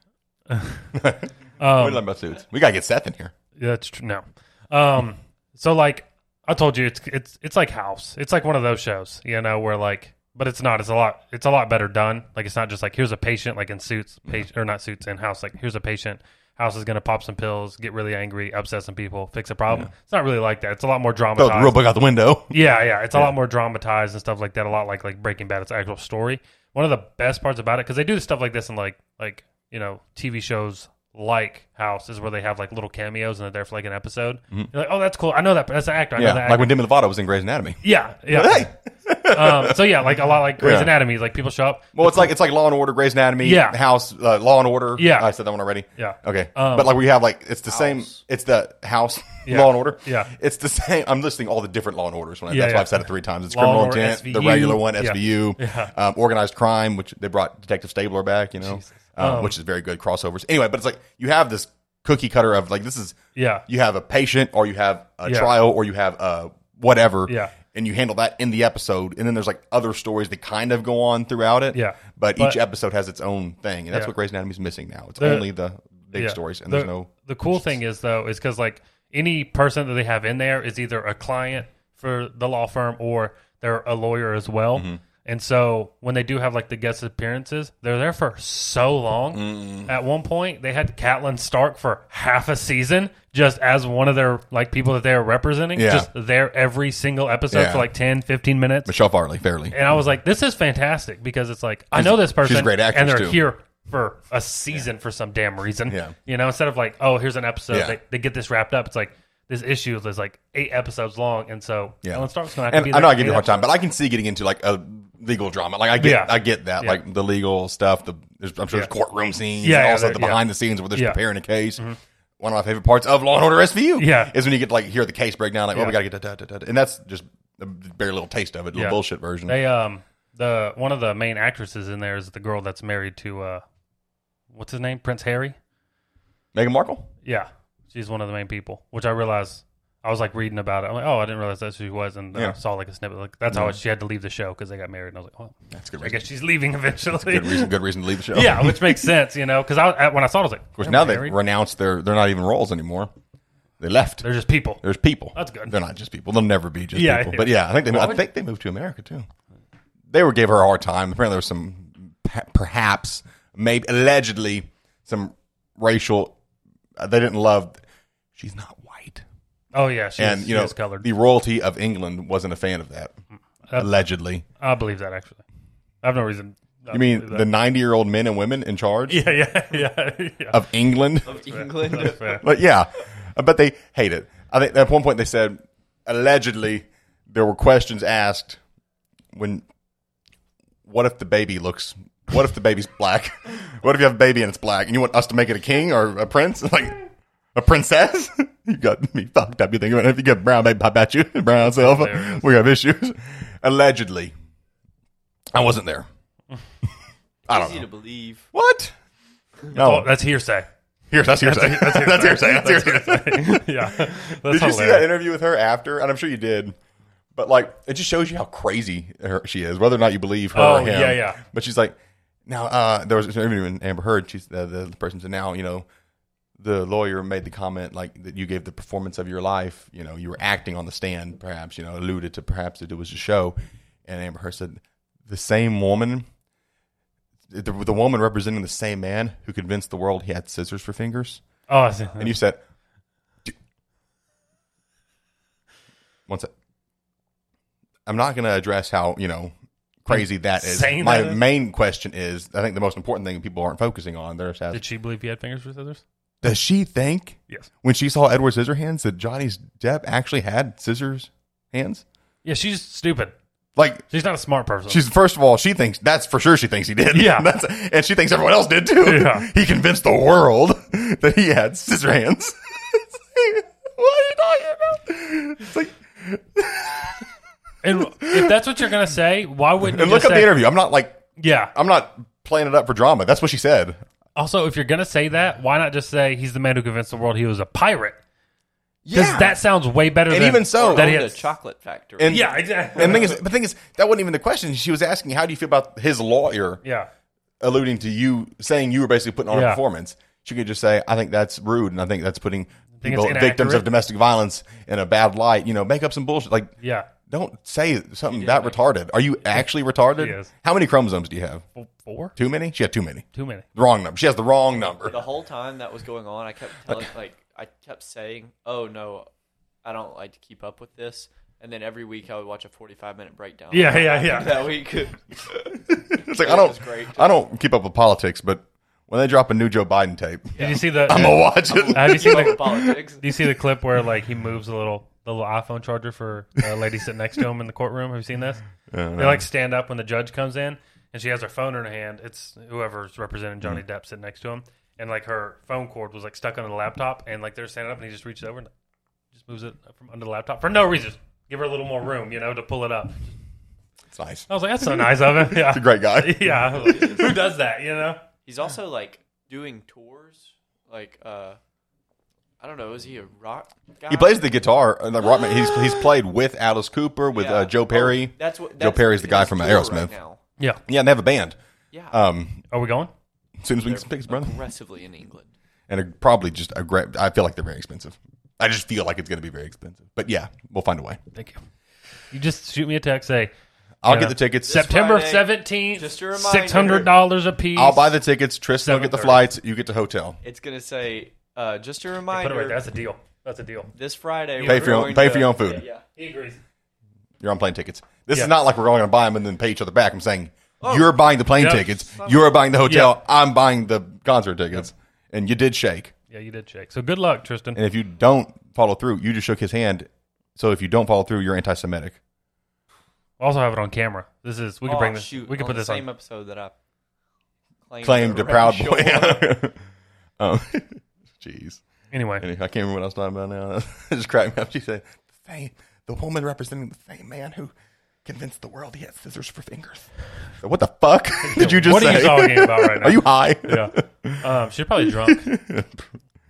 Speaker 2: Um,
Speaker 1: we talk about suits. We gotta get Seth in here.
Speaker 2: Yeah, that's true. No. Um. So like I told you, it's it's it's like House. It's like one of those shows, you know, where like, but it's not. It's a lot. It's a lot better done. Like it's not just like here's a patient, like in Suits, patient or not Suits in House. Like here's a patient. House is gonna pop some pills, get really angry, upset some people, fix a problem. It's not really like that. It's a lot more
Speaker 1: Throw
Speaker 2: dramatized.
Speaker 1: the real book out the window.
Speaker 2: Yeah, yeah, it's a
Speaker 1: Yeah.
Speaker 2: lot more dramatized and stuff like that. A lot like like Breaking Bad. It's an actual story. One of the best parts about it because they do stuff like this in like like you know TV shows like House is where they have like little cameos and they're there for like an episode. You're like, oh, that's cool. I know that. That's an actor. I know
Speaker 1: Mm-hmm. Yeah,
Speaker 2: that.
Speaker 1: like
Speaker 2: actor.
Speaker 1: when Demi Lovato was in Grey's Anatomy.
Speaker 2: yeah, yeah.
Speaker 1: Hey,
Speaker 2: um, so yeah, like a lot like Grey's
Speaker 1: Yeah.
Speaker 2: Anatomy. Like people show up.
Speaker 1: well, it's like it's like Law and Order, Grey's Anatomy,
Speaker 2: Yeah.
Speaker 1: House, uh, Law and Order.
Speaker 2: Yeah.
Speaker 1: I said that one already.
Speaker 2: Yeah.
Speaker 1: Okay,
Speaker 2: Um,
Speaker 1: but like we have like it's the same. It's the House
Speaker 2: Yeah.
Speaker 1: Law and Order.
Speaker 2: Yeah.
Speaker 1: it's the same. I'm listing all the different Law and Orders. When I,
Speaker 2: Yeah,
Speaker 1: that's why. I've said it three times. It's
Speaker 2: Law
Speaker 1: criminal
Speaker 2: Order,
Speaker 1: intent, the regular one,
Speaker 2: Yeah.
Speaker 1: SVU,
Speaker 2: Yeah.
Speaker 1: um, organized crime, which they brought Detective Stabler back. You know,
Speaker 2: Jesus.
Speaker 1: Um,
Speaker 2: Um,
Speaker 1: which is very good crossovers. Anyway, but it's like you have this cookie cutter of like this is
Speaker 2: Yeah,
Speaker 1: you have a patient or you have a
Speaker 2: Yeah.
Speaker 1: trial or you have uh whatever
Speaker 2: Yeah.
Speaker 1: and you handle that in the episode and then there's like other stories that kind of go on throughout it
Speaker 2: Yeah.
Speaker 1: but,
Speaker 2: But-
Speaker 1: each episode has its own thing and that's
Speaker 2: Yeah.
Speaker 1: what Grey's Anatomy is missing now it's
Speaker 2: The-
Speaker 1: only the big
Speaker 2: Yeah.
Speaker 1: stories and
Speaker 2: the,
Speaker 1: there's no
Speaker 2: The cool thing is though is because like any person that they have in there is either a client for the law firm or they're a lawyer as well.
Speaker 1: Mm-hmm.
Speaker 2: And so when they do have like the guest appearances, they're there for so long. At one point, they had Catelyn Stark for half a season just as one of their like people that they are representing,
Speaker 1: Yeah.
Speaker 2: just there every single episode
Speaker 1: Yeah.
Speaker 2: for like 10, 15 minutes.
Speaker 1: Michelle Fairley fairly
Speaker 2: And I was like, this is fantastic because it's like I know this person,
Speaker 1: she's a great actress,
Speaker 2: and they're
Speaker 1: too.
Speaker 2: here for a season for some damn reason.
Speaker 1: Yeah.
Speaker 2: you know, instead of like, oh, here's an episode,
Speaker 1: Yeah.
Speaker 2: they, they get this wrapped up. It's like this issue is like eight episodes long, and so
Speaker 1: Yeah.
Speaker 2: Ellen Stark's gonna have to
Speaker 1: and. I know I give you a hard time but I can see getting into like a legal drama like I get
Speaker 2: Yeah.
Speaker 1: I get that
Speaker 2: Yeah.
Speaker 1: like the legal stuff the I'm sure there's courtroom scenes
Speaker 2: Yeah,
Speaker 1: and also the behind the scenes where they're preparing a case one of my favorite parts of Law and Order SVU
Speaker 2: Yeah.
Speaker 1: is when you get to like hear the case breakdown like well
Speaker 2: Yeah.
Speaker 1: we gotta get that, that, that, that. and that's just a very little taste of it, a little bullshit version.
Speaker 2: They um the one of the main actresses in there is the girl that's married to uh what's his name Prince Harry.
Speaker 1: Meghan Markle?
Speaker 2: Yeah, she's one of the main people, which I realized. I was like reading about it. I'm like, oh, I didn't realize that's who she was, and then
Speaker 1: Yeah.
Speaker 2: I saw like a snippet. Like that's how she had to leave the show because they got married. And I was like, oh,
Speaker 1: That's a good
Speaker 2: I
Speaker 1: reason.
Speaker 2: guess she's leaving eventually.
Speaker 1: Good reason. Good reason to leave the show.
Speaker 2: yeah, which makes sense, you know, because I when I saw it, I was like,
Speaker 1: Of course, now they've renounced their. They're not even roles anymore. They left.
Speaker 2: they're just people.
Speaker 1: There's people.
Speaker 2: That's good.
Speaker 1: They're not just people. They'll never be just
Speaker 2: Yeah,
Speaker 1: people.
Speaker 2: yeah.
Speaker 1: But yeah, I think they. I think they moved to America too. They were gave her a hard time. Apparently, there was some, pe- perhaps, maybe, allegedly, some racial. uh, They didn't love. She's not
Speaker 2: Oh yeah, she's,
Speaker 1: and
Speaker 2: she
Speaker 1: you know
Speaker 2: is colored.
Speaker 1: the royalty of England wasn't a fan of that.
Speaker 2: Uh,
Speaker 1: allegedly,
Speaker 2: I believe that actually. I have no reason. not
Speaker 1: you mean the ninety-year-old men and women in charge
Speaker 2: Yeah, yeah, yeah, yeah.
Speaker 1: of England?
Speaker 3: Of England.
Speaker 1: But yeah, but they hate it. I think at one point they said allegedly there were questions asked when what if the baby looks what if the baby's black? What if you have a baby and it's black and you want us to make it a king or a prince? Like a princess? you got me fucked up. You think about it. if you get brown baby, I bet you brown self.
Speaker 2: Hilarious.
Speaker 1: We have issues. Allegedly. I wasn't there. I don't
Speaker 3: Easy
Speaker 1: know.
Speaker 3: to believe.
Speaker 1: What? No.
Speaker 2: Oh, that's hearsay.
Speaker 1: Here, that's hearsay. That's hearsay. That's hearsay.
Speaker 2: yeah, that's
Speaker 1: Did you see
Speaker 2: hilarious.
Speaker 1: that interview with her after? And I'm sure you did. But like, it just shows you how crazy her, she is, whether or not you believe her
Speaker 2: Oh,
Speaker 1: or him.
Speaker 2: yeah, yeah.
Speaker 1: But she's like, now uh, there was an interview in Amber Heard. She's uh, the, the person said, now you know, the lawyer made the comment like that you gave the performance of your life. You know, you were acting on the stand, perhaps. You know, alluded to perhaps that it was a show. And Amber Heard said, the same woman, the, the woman representing the same man who convinced the world he had scissors for fingers.
Speaker 2: Oh, I see.
Speaker 1: And you said, "D- one sec. I'm not going to address how, you know, crazy that is.
Speaker 2: Saying
Speaker 1: My
Speaker 2: that is?
Speaker 1: main question is I think the most important thing people aren't focusing on there is
Speaker 2: Did she believe he had fingers for scissors?
Speaker 1: Does she think
Speaker 2: Yes.
Speaker 1: when she saw Edward Scissorhands that Johnny's Depp actually had scissors hands?
Speaker 2: Yeah, she's stupid.
Speaker 1: Like,
Speaker 2: She's not a smart person.
Speaker 1: she's first of all, she thinks that's for sure she thinks he did.
Speaker 2: Yeah.
Speaker 1: That's, and she thinks everyone else did too.
Speaker 2: Yeah.
Speaker 1: He convinced the world that he had scissor hands. what are you talking about? It's like,
Speaker 2: and if that's what you're gonna say, why wouldn't you
Speaker 1: and look up the interview. I'm not like,
Speaker 2: Yeah.
Speaker 1: I'm not playing it up for drama. That's what she said.
Speaker 2: Also, if you're gonna say that, why not just say he's the man who convinced the world he was a pirate? Because that sounds way better.
Speaker 1: And
Speaker 2: than,
Speaker 1: even so-
Speaker 2: that he
Speaker 3: Owned
Speaker 2: had,
Speaker 3: a chocolate factory.
Speaker 1: And-
Speaker 2: yeah, exactly.
Speaker 1: And the thing is, the thing is, that wasn't even the question. She was asking, how do you feel about his lawyer
Speaker 2: yeah,
Speaker 1: alluding to you saying you were basically putting on a
Speaker 2: Yeah.
Speaker 1: performance? She could just say, I think that's rude, and I think that's putting
Speaker 2: Think
Speaker 1: people, victims
Speaker 2: inaccurate?
Speaker 1: of domestic violence in a bad light. You know, make up some bullshit. Like,
Speaker 2: yeah.
Speaker 1: Don't say something that retarded. Are you actually retarded?
Speaker 2: She is.
Speaker 1: How many chromosomes do you have?
Speaker 2: Four,
Speaker 1: Too many? She had too many.
Speaker 2: too many.
Speaker 1: The wrong number. She has the wrong number.
Speaker 3: the whole time that was going on, I kept telling, like, I kept saying, "Oh no, I don't like to keep up with this." And then every week I would watch a 45 minute breakdown.
Speaker 2: Yeah, yeah, yeah.
Speaker 3: That week,
Speaker 1: It's like I
Speaker 3: It
Speaker 1: don't,
Speaker 3: was great.
Speaker 1: I don't keep up with politics, but when they drop a new Joe Biden tape,
Speaker 2: Did you see the?
Speaker 1: I'm gonna watch it.
Speaker 2: have you seen the?
Speaker 3: politics.
Speaker 2: Do you see the clip where like he moves a little the little iPhone charger for a lady sitting next to him in the courtroom? Have you seen this? They like stand up when the judge comes in, and she has her phone in her hand. It's whoever's representing Johnny Depp sitting next to him, and like her phone cord was like stuck under the laptop, and like they're standing up, and he just reaches over and just moves it from under the laptop for no reason. Give her a little more room, you know, to pull it up.
Speaker 1: It's nice.
Speaker 2: I was like, that's so nice of him.
Speaker 1: He's a
Speaker 2: Yeah,
Speaker 1: great guy.
Speaker 2: yeah. Like, Who does that? You know?
Speaker 3: He's also like doing tours. Like, uh, I don't know. Is he a rock guy?
Speaker 1: He plays the guitar. Uh, like Rockman. He's he's played with Alice Cooper, with
Speaker 3: Yeah.
Speaker 1: uh, Joe Perry.
Speaker 3: Oh, that's what.
Speaker 1: Joe
Speaker 3: That's
Speaker 1: Perry's the guy
Speaker 3: his
Speaker 1: from
Speaker 3: tour
Speaker 1: Aerosmith.
Speaker 3: Right now.
Speaker 2: Yeah.
Speaker 1: Yeah, and they have a band.
Speaker 3: Yeah.
Speaker 1: Um,
Speaker 2: Are we going?
Speaker 1: as soon as we
Speaker 3: They're
Speaker 1: can speak, brother.
Speaker 3: aggressively in England.
Speaker 1: And a, probably just a great. I feel like they're very expensive. I just feel like it's going to be very expensive. But yeah, we'll find a way.
Speaker 2: Thank you. You just shoot me a text. Say
Speaker 1: I'll
Speaker 2: Yeah.
Speaker 1: get the tickets.
Speaker 2: September
Speaker 3: Friday,
Speaker 2: seventeenth.
Speaker 3: just a reminder.
Speaker 2: Six hundred dollars a piece.
Speaker 1: I'll buy the tickets. Tristan will get the
Speaker 2: 7:30.
Speaker 1: flights. You get the hotel.
Speaker 3: It's gonna say, uh, just a
Speaker 2: Put
Speaker 3: reminder.
Speaker 2: it right. there. That's a deal. That's a deal.
Speaker 3: This Friday,
Speaker 1: Pay
Speaker 3: we're
Speaker 1: for your own,
Speaker 3: going
Speaker 1: pay
Speaker 3: to-
Speaker 1: for your own food.
Speaker 3: Yeah.
Speaker 2: He agrees.
Speaker 1: You're on plane tickets. This
Speaker 2: Yeah.
Speaker 1: is not like we're going to buy them and then pay each other back. I'm saying you're buying the plane
Speaker 2: Yep.
Speaker 1: tickets. You're buying the hotel. I'm buying the concert tickets. And you did shake.
Speaker 2: Yeah, you did shake. So good luck, Tristan.
Speaker 1: And if you don't follow through, you just shook his hand. So if you don't follow through, you're anti-Semitic.
Speaker 2: Also have it on camera. This is we can
Speaker 3: Oh,
Speaker 2: bring this.
Speaker 3: shoot,
Speaker 2: we can
Speaker 3: on
Speaker 2: put
Speaker 3: the
Speaker 2: this
Speaker 3: same
Speaker 2: on.
Speaker 3: episode that I claimed,
Speaker 1: Claimed a
Speaker 3: a
Speaker 1: proud boy.
Speaker 3: one.
Speaker 1: um, Jeez.
Speaker 2: Anyway,
Speaker 1: Anyway, I can't remember what I was talking about now. it just cracked me up. She said, the, same, the woman representing the same man who convinced the world he had scissors for fingers. So what the fuck did you just
Speaker 2: what
Speaker 1: say?
Speaker 2: are you talking about right now?
Speaker 1: Are you high?
Speaker 2: Yeah. Um, she's probably drunk.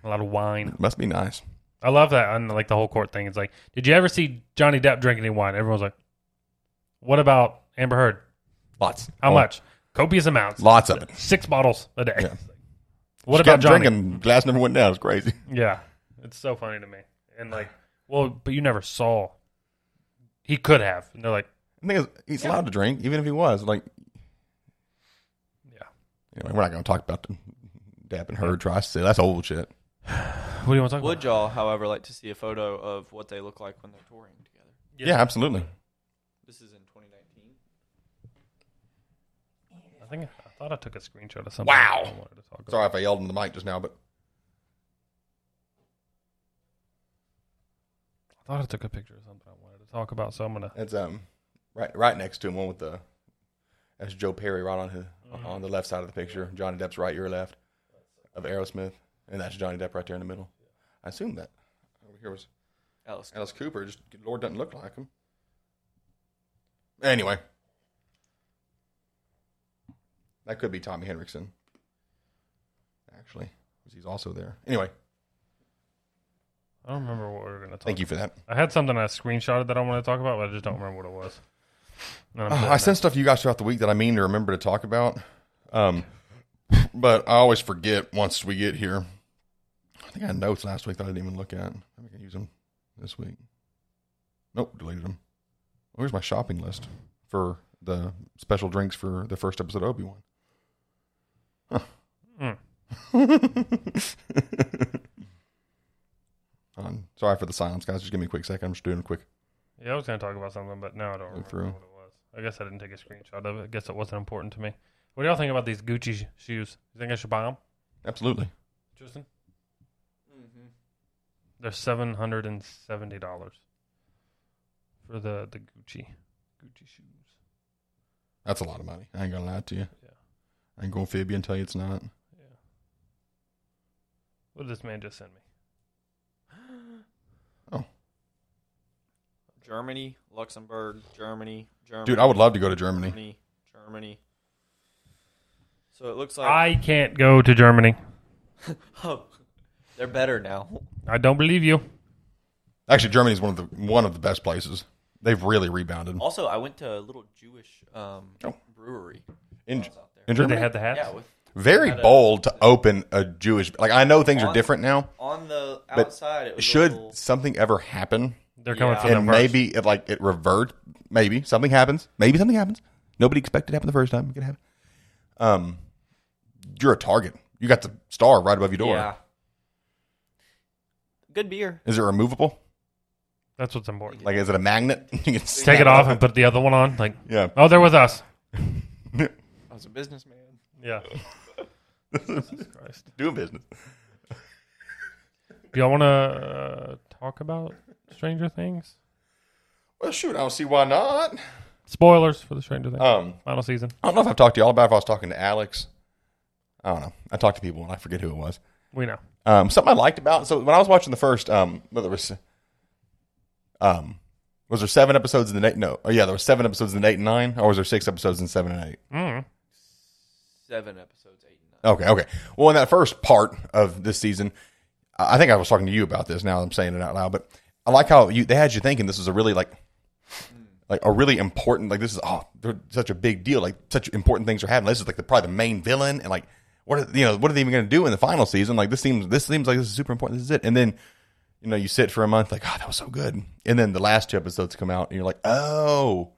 Speaker 2: a lot of wine.
Speaker 1: Must be nice.
Speaker 2: I love that on like the whole court thing. It's like, did you ever see Johnny Depp drink any wine? Everyone's like, what about Amber Heard?
Speaker 1: Lots.
Speaker 2: How
Speaker 1: Oh,
Speaker 2: much? Copious amounts.
Speaker 1: Lots of it.
Speaker 2: Six bottles a day.
Speaker 1: Yeah.
Speaker 2: What
Speaker 1: She
Speaker 2: about
Speaker 1: kept
Speaker 2: Johnny?
Speaker 1: drinking. Glass never went down. It's crazy.
Speaker 2: Yeah, it's so funny to me. And like, well, but you never saw. He could have. And they're like,
Speaker 1: The thing is, he's allowed to drink, even if he was. Like,
Speaker 2: yeah.
Speaker 1: anyway, we're not going to talk about the Depp and Heard tries to say that's old shit.
Speaker 2: What do you want to talk about?
Speaker 3: Would
Speaker 2: about?
Speaker 3: y'all, however, like to see a photo of what they look like when they're touring together?
Speaker 1: Yeah, absolutely.
Speaker 3: This is in 2019.
Speaker 2: I think I thought I took a screenshot of something.
Speaker 1: Wow.
Speaker 2: I wanted to talk about.
Speaker 1: Sorry if I yelled in the mic just now, but
Speaker 2: I thought I took a picture of something I wanted to talk about. So I'm gonna.
Speaker 1: it's um right right next to him, one with the that's Joe Perry right on his on the left side of the picture. Johnny Depp's right, your left of Aerosmith, and that's Johnny Depp right there in the middle. I assume that over here was
Speaker 3: Alice.
Speaker 1: Alice Cooper. Just Lord doesn't look like him. Anyway, that could be Tommy Henriksen. Actually, 'cause he's also there. Anyway,
Speaker 2: I don't remember what we were gonna talk.
Speaker 1: Thank you for that.
Speaker 2: I had something I screenshotted that I wanted to talk about, but I just don't remember what it was. I'm
Speaker 1: Oh, I sent stuff to you guys throughout the week that I mean to remember to talk about. Um, but I always forget once we get here. I think I had notes last week that I didn't even look at. Maybe I can use them this week. Nope, deleted them. Where's my shopping list for the special drinks for the first episode of Obi Wan?
Speaker 2: Mm.
Speaker 1: Um, sorry for the silence, guys. Just give me a quick second. I'm just doing a quick.
Speaker 2: Yeah, I was going to talk about something, but now I don't remember
Speaker 1: through.
Speaker 2: what it was. I guess I didn't take a screenshot of it. I guess it wasn't important to me. What do y'all think about these Gucci sh- shoes? You think I should buy them,
Speaker 1: Absolutely.
Speaker 2: Tristan?
Speaker 3: Mm-hmm.
Speaker 2: They're seven hundred and seventy dollars for the the Gucci Gucci shoes.
Speaker 1: That's a lot of money. I ain't gonna lie to you.
Speaker 2: Yeah.
Speaker 1: I ain't gonna fib tell you it's not. Yeah.
Speaker 2: What did this man just send me? Oh.
Speaker 3: Germany, Luxembourg, Germany, Germany.
Speaker 1: Dude, I would love to go to Germany.
Speaker 3: Germany, Germany. So it looks like
Speaker 2: I can't go to Germany.
Speaker 3: oh, they're better now.
Speaker 2: I don't believe you.
Speaker 1: Actually, Germany's one of the one of the best places. They've really rebounded.
Speaker 3: Also, I went to a little Jewish um,
Speaker 1: Oh.
Speaker 3: brewery.
Speaker 1: In,
Speaker 3: while I was out there.
Speaker 1: in
Speaker 2: Did
Speaker 1: Germany,
Speaker 2: they have the hats?
Speaker 3: Yeah, with
Speaker 1: very
Speaker 3: had a-
Speaker 1: bold to open a Jewish. Like I know things are
Speaker 3: On-
Speaker 1: different now.
Speaker 3: on the
Speaker 1: But
Speaker 3: outside. It was a
Speaker 1: Should
Speaker 3: little-
Speaker 1: something ever happen,
Speaker 2: They're coming
Speaker 3: Yeah.
Speaker 2: for them
Speaker 1: and
Speaker 2: first.
Speaker 1: maybe it like it revert, maybe something happens. Maybe something happens. Nobody expected it to happen the first time. It could happen. Um, you're a target. You got the star right above your door.
Speaker 3: yeah, good beer.
Speaker 1: Is it removable?
Speaker 2: That's what's important.
Speaker 1: Like, is it a magnet? you can
Speaker 2: Take
Speaker 1: snap
Speaker 2: it off and put the other one on. Like,
Speaker 1: Yeah.
Speaker 2: oh, they're with us.
Speaker 3: I was a businessman.
Speaker 2: Yeah. Jesus Christ.
Speaker 1: Doing business.
Speaker 2: Do y'all want to uh, talk about Stranger Things?
Speaker 1: Well, shoot, I don't see why not.
Speaker 2: Spoilers for the Stranger Things
Speaker 1: Um,
Speaker 2: final season.
Speaker 1: I don't know if I've talked to y'all about it, if I was talking to Alex. I don't know. I talked to people and I forget who it was.
Speaker 2: We know.
Speaker 1: Um, something I liked about so when I was watching the first, um, well, there was, um, was there seven episodes in the eight? No, oh yeah, there was seven episodes in the eight and nine, or was there six episodes in seven and eight?
Speaker 2: Mm.
Speaker 3: Seven episodes, eight and nine.
Speaker 1: Okay, okay. Well, in that first part of this season, I think I was talking to you about this. Now I'm saying it out loud, but I like how you they had you thinking this is a really like, hmm. like a really important like this is oh they're such a big deal like such important things are happening. This is like the probably the main villain and like what are, you know what are they even going to do in the final season? Like this seems this seems like this is super important. This is it, and then you know you sit for a month like oh that was so good, and then the last two episodes come out and you're like oh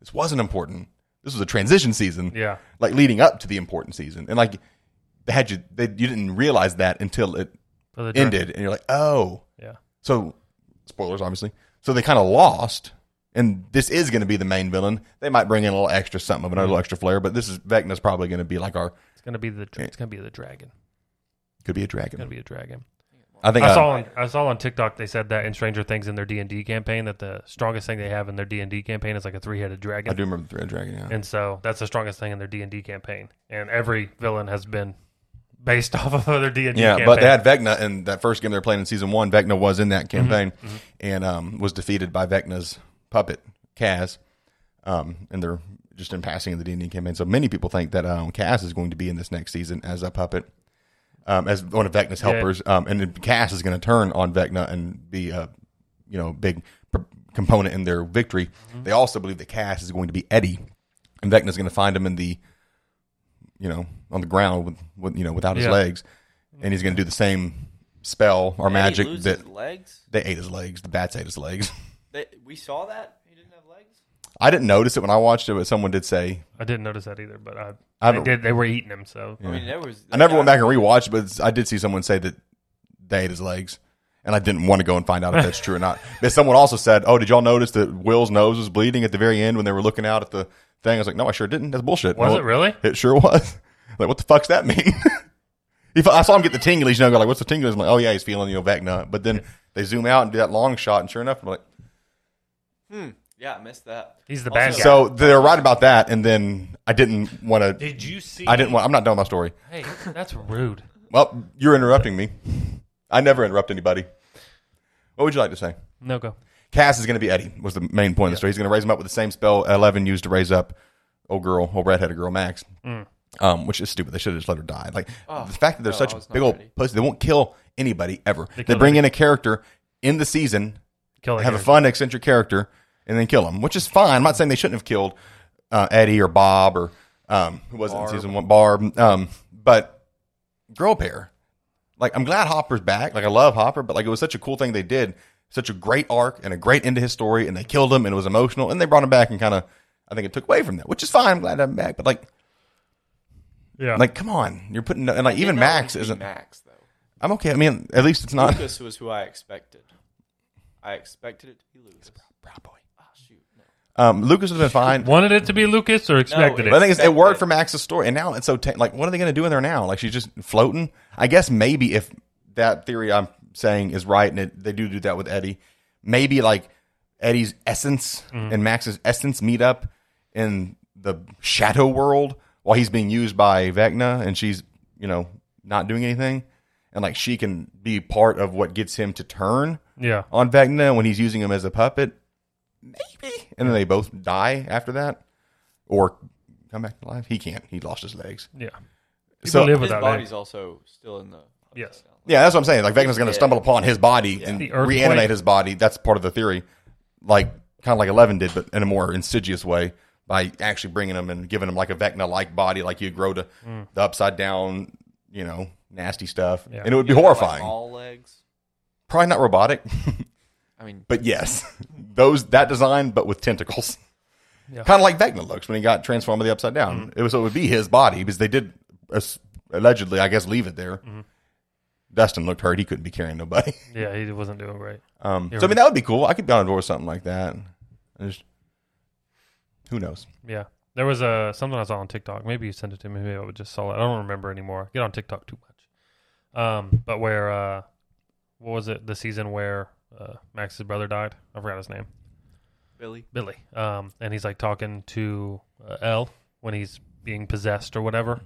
Speaker 1: this wasn't important. This was a transition season
Speaker 2: Yeah.
Speaker 1: like leading up to the important season, and like they had you, they you didn't realize that until it ended, and you're like, oh,
Speaker 2: Yeah.
Speaker 1: so spoilers, obviously. So they kind of lost, and this is going to be the main villain. They might bring in a little extra something of another mm-hmm. little extra flair, but this is Vecna's probably going to be like our
Speaker 2: It's gonna be the dra- it's gonna be the dragon.
Speaker 1: could be a
Speaker 2: It's
Speaker 1: dragon.
Speaker 2: gonna be a dragon.
Speaker 1: I think
Speaker 2: I
Speaker 1: uh,
Speaker 2: saw on I saw on TikTok they said that in Stranger Things in their D and D campaign that the strongest thing they have in their D and D campaign is like a three headed dragon.
Speaker 1: I do remember the three headed Dragon. Yeah,
Speaker 2: And so that's the strongest thing in their D and D campaign. And every villain has been based off of their D and D
Speaker 1: yeah,
Speaker 2: campaign.
Speaker 1: but they had Vecna in that first game they were playing in season one. Vecna was in that campaign
Speaker 2: Mm-hmm.
Speaker 1: and um, was defeated by Vecna's puppet Kas, um, and they're just in passing in the D and D campaign. So many people think that um, Kas is going to be in this next season as a puppet, um, as one of Vecna's
Speaker 2: Yeah.
Speaker 1: helpers, um, and then Kas is going to turn on Vecna and be a you know big pr- component in their victory.
Speaker 2: Mm-hmm.
Speaker 1: They also believe that Kas is going to be Eddie, and Vecna's going to find him in the you know on the ground with, with you know without his
Speaker 2: Yeah.
Speaker 1: legs, and he's going to do the same spell or
Speaker 3: Did he
Speaker 1: magic
Speaker 3: lose
Speaker 1: that
Speaker 3: his legs.
Speaker 1: they ate his legs. The bats ate his legs.
Speaker 3: They, we saw that he didn't have legs.
Speaker 1: I didn't notice it when I watched it, but someone did say.
Speaker 2: I didn't notice that either, but I,
Speaker 1: I
Speaker 2: they did. They were eating him, so
Speaker 3: I mean, there was.
Speaker 1: I never went back and rewatched, but I did see someone say that they ate his legs, and I didn't want to go and find out if that's true or not. But someone also said, "Oh, did y'all notice that Will's nose was bleeding at the very end when they were looking out at the thing?" I was like, "No, I sure didn't. That's bullshit."
Speaker 2: was
Speaker 1: Well,
Speaker 2: it really?
Speaker 1: It sure was. Like, what the fuck's that mean? if I saw him get the tinglies, you know, go like, "What's the tinglies?" I'm like, "Oh yeah, he's feeling you know Vecna." But then they zoom out and do that long shot, and sure enough, I'm like,
Speaker 3: Hmm. Yeah, I missed that.
Speaker 2: He's the bad
Speaker 3: Also-
Speaker 2: guy.
Speaker 1: so they're right about that. And then I didn't want to.
Speaker 2: did you see?
Speaker 1: I didn't want. I'm not done with my story.
Speaker 2: Hey, that's rude.
Speaker 1: Well, you're interrupting me. I never interrupt anybody. What would you like to say?
Speaker 2: No go.
Speaker 1: Kas is going to be Eddie. Was the main point of the story. He's going to raise him up with the same spell Eleven used to raise up old girl, old redheaded girl Max. Um, which is stupid. They should have just let her die. Like
Speaker 3: Oh,
Speaker 1: the fact that they're
Speaker 3: no,
Speaker 1: such
Speaker 3: I was not
Speaker 1: big old
Speaker 3: ready.
Speaker 1: pussy, they won't kill anybody ever. They,
Speaker 2: kill
Speaker 1: bring
Speaker 2: every-
Speaker 1: in a character in the season
Speaker 2: Kill that
Speaker 1: have a
Speaker 2: guy.
Speaker 1: fun eccentric character and then kill him, which is fine. I'm not saying they shouldn't have killed uh, Eddie or Bob or um, who was it in season one, Barb. Um, but Girl pair. Like I'm glad Hopper's back. Like I love Hopper, but like it was such a cool thing they did. Such a great arc and a great end to his story, and they killed him and it was emotional, and they brought him back and kind of. I think it took away from that, which is fine. I'm glad to have him back, but like,
Speaker 2: Yeah.
Speaker 1: like, come on, you're putting and like even Max
Speaker 3: want to be
Speaker 1: isn't.
Speaker 3: Max though.
Speaker 1: I'm okay. I mean, at least it's not.
Speaker 3: Lucas was who I expected. I expected it to be Lucas. Shoot. No.
Speaker 1: Um, Lucas would have been fine.
Speaker 2: Wanted it to be Lucas or expected
Speaker 3: it-
Speaker 1: But the
Speaker 2: it?
Speaker 1: thing is, it worked for Max's story, and now it's so ta- like, what are they going to do in there now? Like she's just floating. I guess maybe if that theory I'm saying is right, and it, they do do that with Eddie, maybe like Eddie's essence and Max's essence meet up in the shadow world while he's being used by Vecna, and she's you know not doing anything, and like she can be part of what gets him to turn
Speaker 2: Yeah.
Speaker 1: on Vecna when he's using him as a puppet. Maybe. And then they both die after that. Or come back to life. He can't. He lost his legs.
Speaker 2: Yeah.
Speaker 1: So-
Speaker 2: live
Speaker 3: His
Speaker 2: without
Speaker 3: body's
Speaker 2: legs.
Speaker 3: also still in the.
Speaker 2: Yes.
Speaker 1: Yeah, that's what I'm saying. Like Vecna's going to
Speaker 3: Yeah.
Speaker 1: stumble upon his body and reanimate his body. That's part of the theory. Like kind of like Eleven did, but in a more insidious way by actually bringing him and giving him like a Vecna like body, like you grow to mm. the upside down, you know, nasty stuff,
Speaker 2: Yeah.
Speaker 1: and it would be
Speaker 3: You know, like
Speaker 1: horrifying.
Speaker 3: All legs.
Speaker 1: Probably not robotic,
Speaker 3: I mean,
Speaker 1: but yes, those that design, but with tentacles.
Speaker 2: Yeah.
Speaker 1: Kind of like Vecna looks when he got transformed with the upside down. It was so it would be his body because they did uh, allegedly, I guess, leave it there. Dustin looked hurt; he couldn't be carrying nobody.
Speaker 2: Yeah, he wasn't doing great.
Speaker 1: Um, so I mean, that would be cool. I could be on board with something like that. Just, who knows?
Speaker 2: Yeah. There was a something I saw on TikTok. Maybe you sent it to me. Maybe I would just saw it. I don't remember anymore. I get on TikTok too much. Um, but where uh, what was it? The season where uh, Max's brother died. I forgot his name.
Speaker 3: Billy.
Speaker 2: Billy. Um, and he's like talking to uh, L when he's being possessed or whatever,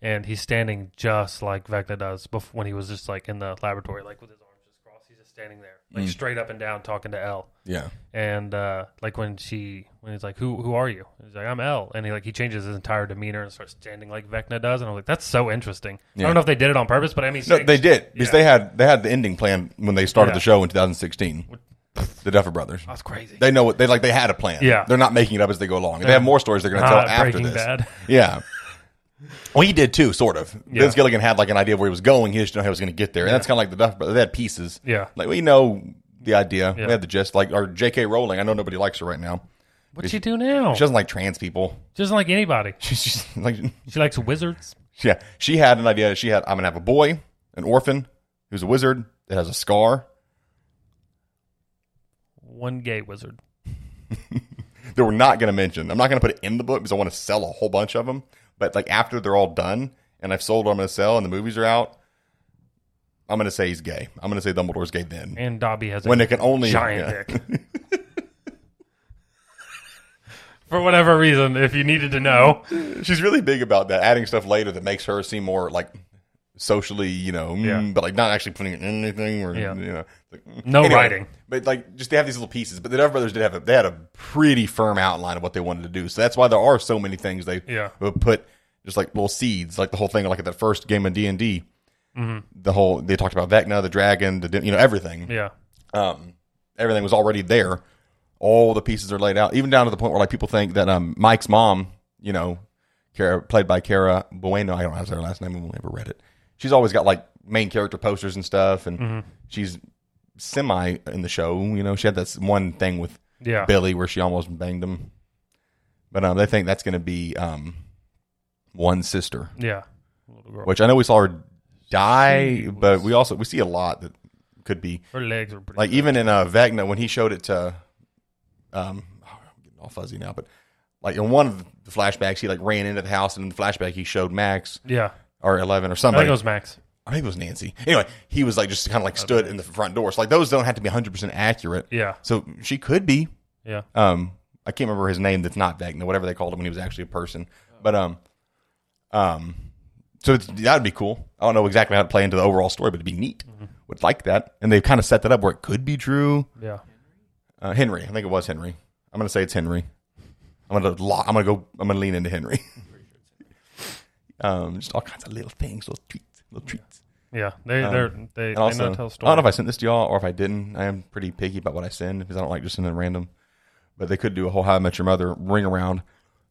Speaker 2: and he's standing just like Vecna does bef- when he was just like in the laboratory, like with his arms just crossed. He's just standing there, like straight up and down, talking to L.
Speaker 1: Yeah,
Speaker 2: And uh, like when she when he's like, "Who who are you?" He's like, "I'm L," and he like he changes his entire demeanor and starts standing like Vecna does, and I'm like, "That's so interesting." I don't know if they did it on purpose, but I mean,
Speaker 1: no, they did because
Speaker 2: Yeah.
Speaker 1: they had they had the ending plan when they started
Speaker 2: Yeah.
Speaker 1: the show in 2016. The Duffer Brothers.
Speaker 2: That's crazy.
Speaker 1: They know what they like. They had a plan.
Speaker 2: Yeah.
Speaker 1: they're not making it up as they go along. They have more stories they're going to tell
Speaker 2: Ah,
Speaker 1: after this.
Speaker 2: Bad.
Speaker 1: Yeah. Well, he did too, sort of.
Speaker 2: Yeah.
Speaker 1: Vince Gilligan had like an idea of where he was going. He just didn't know how he was going to get there, and that's kind of like the Duff Brothers. They had pieces.
Speaker 2: Yeah.
Speaker 1: Like we know the idea. We had the gist. Like or J.K. Rowling. I know nobody likes her right now.
Speaker 2: What'd she do now?
Speaker 1: She doesn't like trans people.
Speaker 2: She doesn't like anybody.
Speaker 1: She's just like
Speaker 2: She likes wizards.
Speaker 1: yeah. She had an idea. She had I'm gonna have a boy, an orphan, who's a wizard that has a scar.
Speaker 2: One gay wizard.
Speaker 1: that we're not going to mention. I'm not going to put it in the book because I want to sell a whole bunch of them. But like after they're all done and I've sold what I'm going to sell and the movies are out, I'm going to say he's gay. I'm going to say Dumbledore's gay then.
Speaker 2: And Dobby has a
Speaker 1: When it can only
Speaker 2: giant
Speaker 1: yeah.
Speaker 2: dick. For whatever reason, if you needed to know.
Speaker 1: She's really big about that, adding stuff later that makes her seem more like socially, you know, mm,
Speaker 2: Yeah.
Speaker 1: but like not actually putting it in anything or
Speaker 2: Yeah.
Speaker 1: you know, like, mm.
Speaker 2: No writing.
Speaker 1: But like, just they have these little pieces. But the Duffer Brothers did have a they had a pretty firm outline of what they wanted to do. So that's why there are so many things they
Speaker 2: Yeah.
Speaker 1: would put just like little seeds, like the whole thing, like at that first game of D and D.
Speaker 2: Mm-hmm.
Speaker 1: The whole they talked about Vecna, the dragon, the you know everything.
Speaker 2: Yeah.
Speaker 1: Um, everything was already there. All the pieces are laid out, even down to the point where like people think that um Mike's mom, you know, Kara, played by Cara Buono, I don't know how to say her last name. I've never read it. She's always got like main character posters and stuff, and
Speaker 2: Mm-hmm.
Speaker 1: she's semi in the show. You know, she had that one thing with
Speaker 2: Yeah.
Speaker 1: Billy where she almost banged him. But um, they think that's going to be um, one sister,
Speaker 2: Yeah.
Speaker 1: Which I know we saw her die, but we also we see a lot that could be
Speaker 2: Her legs are pretty
Speaker 1: like even in uh, Vecna when he showed it to, um, oh, I'm getting all fuzzy now, but like in one of the flashbacks, he like ran into the house, and in the flashback he showed Max
Speaker 2: Yeah.
Speaker 1: Or Eleven or
Speaker 2: something.
Speaker 1: I
Speaker 2: think it was Max.
Speaker 1: I think it was Nancy. Anyway, he was like just kind of like stood in the front door. So like those don't have to be 100 percent accurate.
Speaker 2: Yeah.
Speaker 1: So she could be.
Speaker 2: Yeah.
Speaker 1: Um, I can't remember his name. That's not Vecna, whatever they called him when he was actually a person. But um, um, so that would be cool. I don't know exactly how to play into the overall story, but it'd be neat. Would like that, and they've kind of set that up where it could be true.
Speaker 2: Yeah.
Speaker 1: Uh, Henry, I think it was Henry. I'm gonna say it's Henry. I'm gonna lo- I'm gonna go. I'm gonna lean into Henry. um, just all kinds of little things, little treats, little treats.
Speaker 2: Yeah, they
Speaker 1: Um,
Speaker 2: they're they they
Speaker 1: also,
Speaker 2: know
Speaker 1: I
Speaker 2: how to
Speaker 1: don't know if I sent this to y'all or if I didn't. I am pretty picky about what I send because I don't like just sending random. But they could do a whole How I Met Your Mother ring around,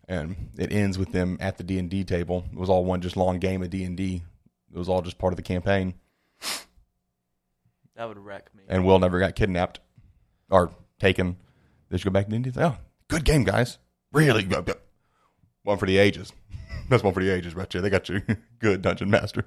Speaker 1: and it ends with them at the D and D table. It was all one just long game of D and D. It was all just part of the campaign.
Speaker 3: That would wreck me.
Speaker 1: And Will never got kidnapped or taken. They just go back to D and D. Oh, good game, guys. Really good. One for the ages. That's one for the ages, right there. They got you good dungeon master.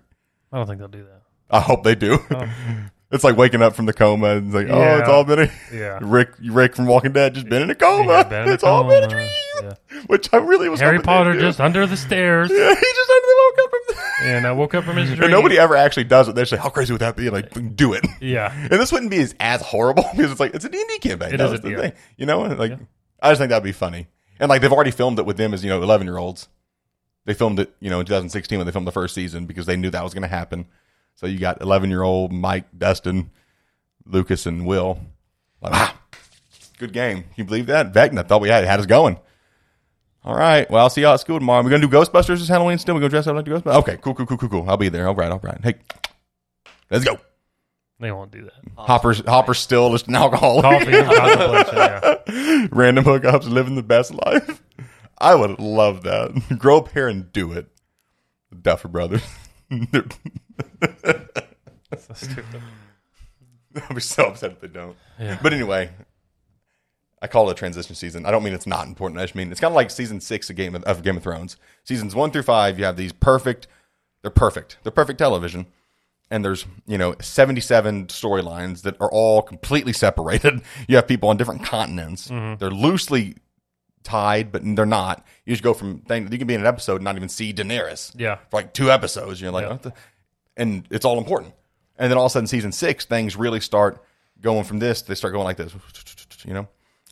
Speaker 2: I don't think they'll do that.
Speaker 1: I hope they do.
Speaker 2: Oh.
Speaker 1: It's like waking up from the coma and it's like, oh, it's all been a
Speaker 2: Yeah,
Speaker 1: Rick, Rick from Walking Dead just been in a coma.
Speaker 2: Yeah, in a
Speaker 1: it's all been a dream.
Speaker 2: Yeah.
Speaker 1: Which I really was.
Speaker 2: Harry Potter just under the stairs,
Speaker 1: Yeah, he just under the woke up from. The-
Speaker 2: and I woke up from his dream.
Speaker 1: and nobody ever actually does it. They say, how crazy would that be? Like, do it.
Speaker 2: Yeah,
Speaker 1: And this wouldn't be as, as horrible because it's like it's a and D campaign.
Speaker 2: It
Speaker 1: That
Speaker 2: is a-
Speaker 1: the thing, you know. Like,
Speaker 2: Yeah.
Speaker 1: I just think that'd be funny. And like they've already filmed it with them as you know eleven year olds. They filmed it, you know, in 2016 when they filmed the first season because they knew that was going to happen. So you got 11 year old Mike, Dustin, Lucas, and Will. Like, ah, good game. Can you believe that? Vecna thought we had had us going. All right. Well, I'll see y'all at school tomorrow. We're gonna do Ghostbusters this Halloween still. We're gonna dress up like the Ghostbusters. Okay, cool, cool, cool, cool, cool. I'll be there. All right, all right. Hey, let's go.
Speaker 2: they won't do that.
Speaker 1: Hopper's Hopper's still just an alcoholic.
Speaker 2: Coffee and. Yeah.
Speaker 1: Random hookups, living the best life. I would love that. Grow up hair and do it. The Duffer Brothers.
Speaker 2: That's so stupid.
Speaker 1: I'll be so upset if they don't.
Speaker 2: Yeah.
Speaker 1: But anyway, I call it a transition season. I don't mean it's not important. I just mean it's kind of like season six of Game of, of Game of Thrones. Seasons one through five, you have these perfect. They're perfect. They're perfect television. And there's you know 77 storylines that are all completely separated. You have people on different continents. Mm-hmm. They're loosely tied, but they're not. You just go from thing. You can be in an episode and not even see Daenerys
Speaker 2: Yeah.
Speaker 1: for like two episodes. You're like,
Speaker 2: Yeah.
Speaker 1: and it's all important. And then all of a sudden, season six, things really start going from this. They start going like this, you know,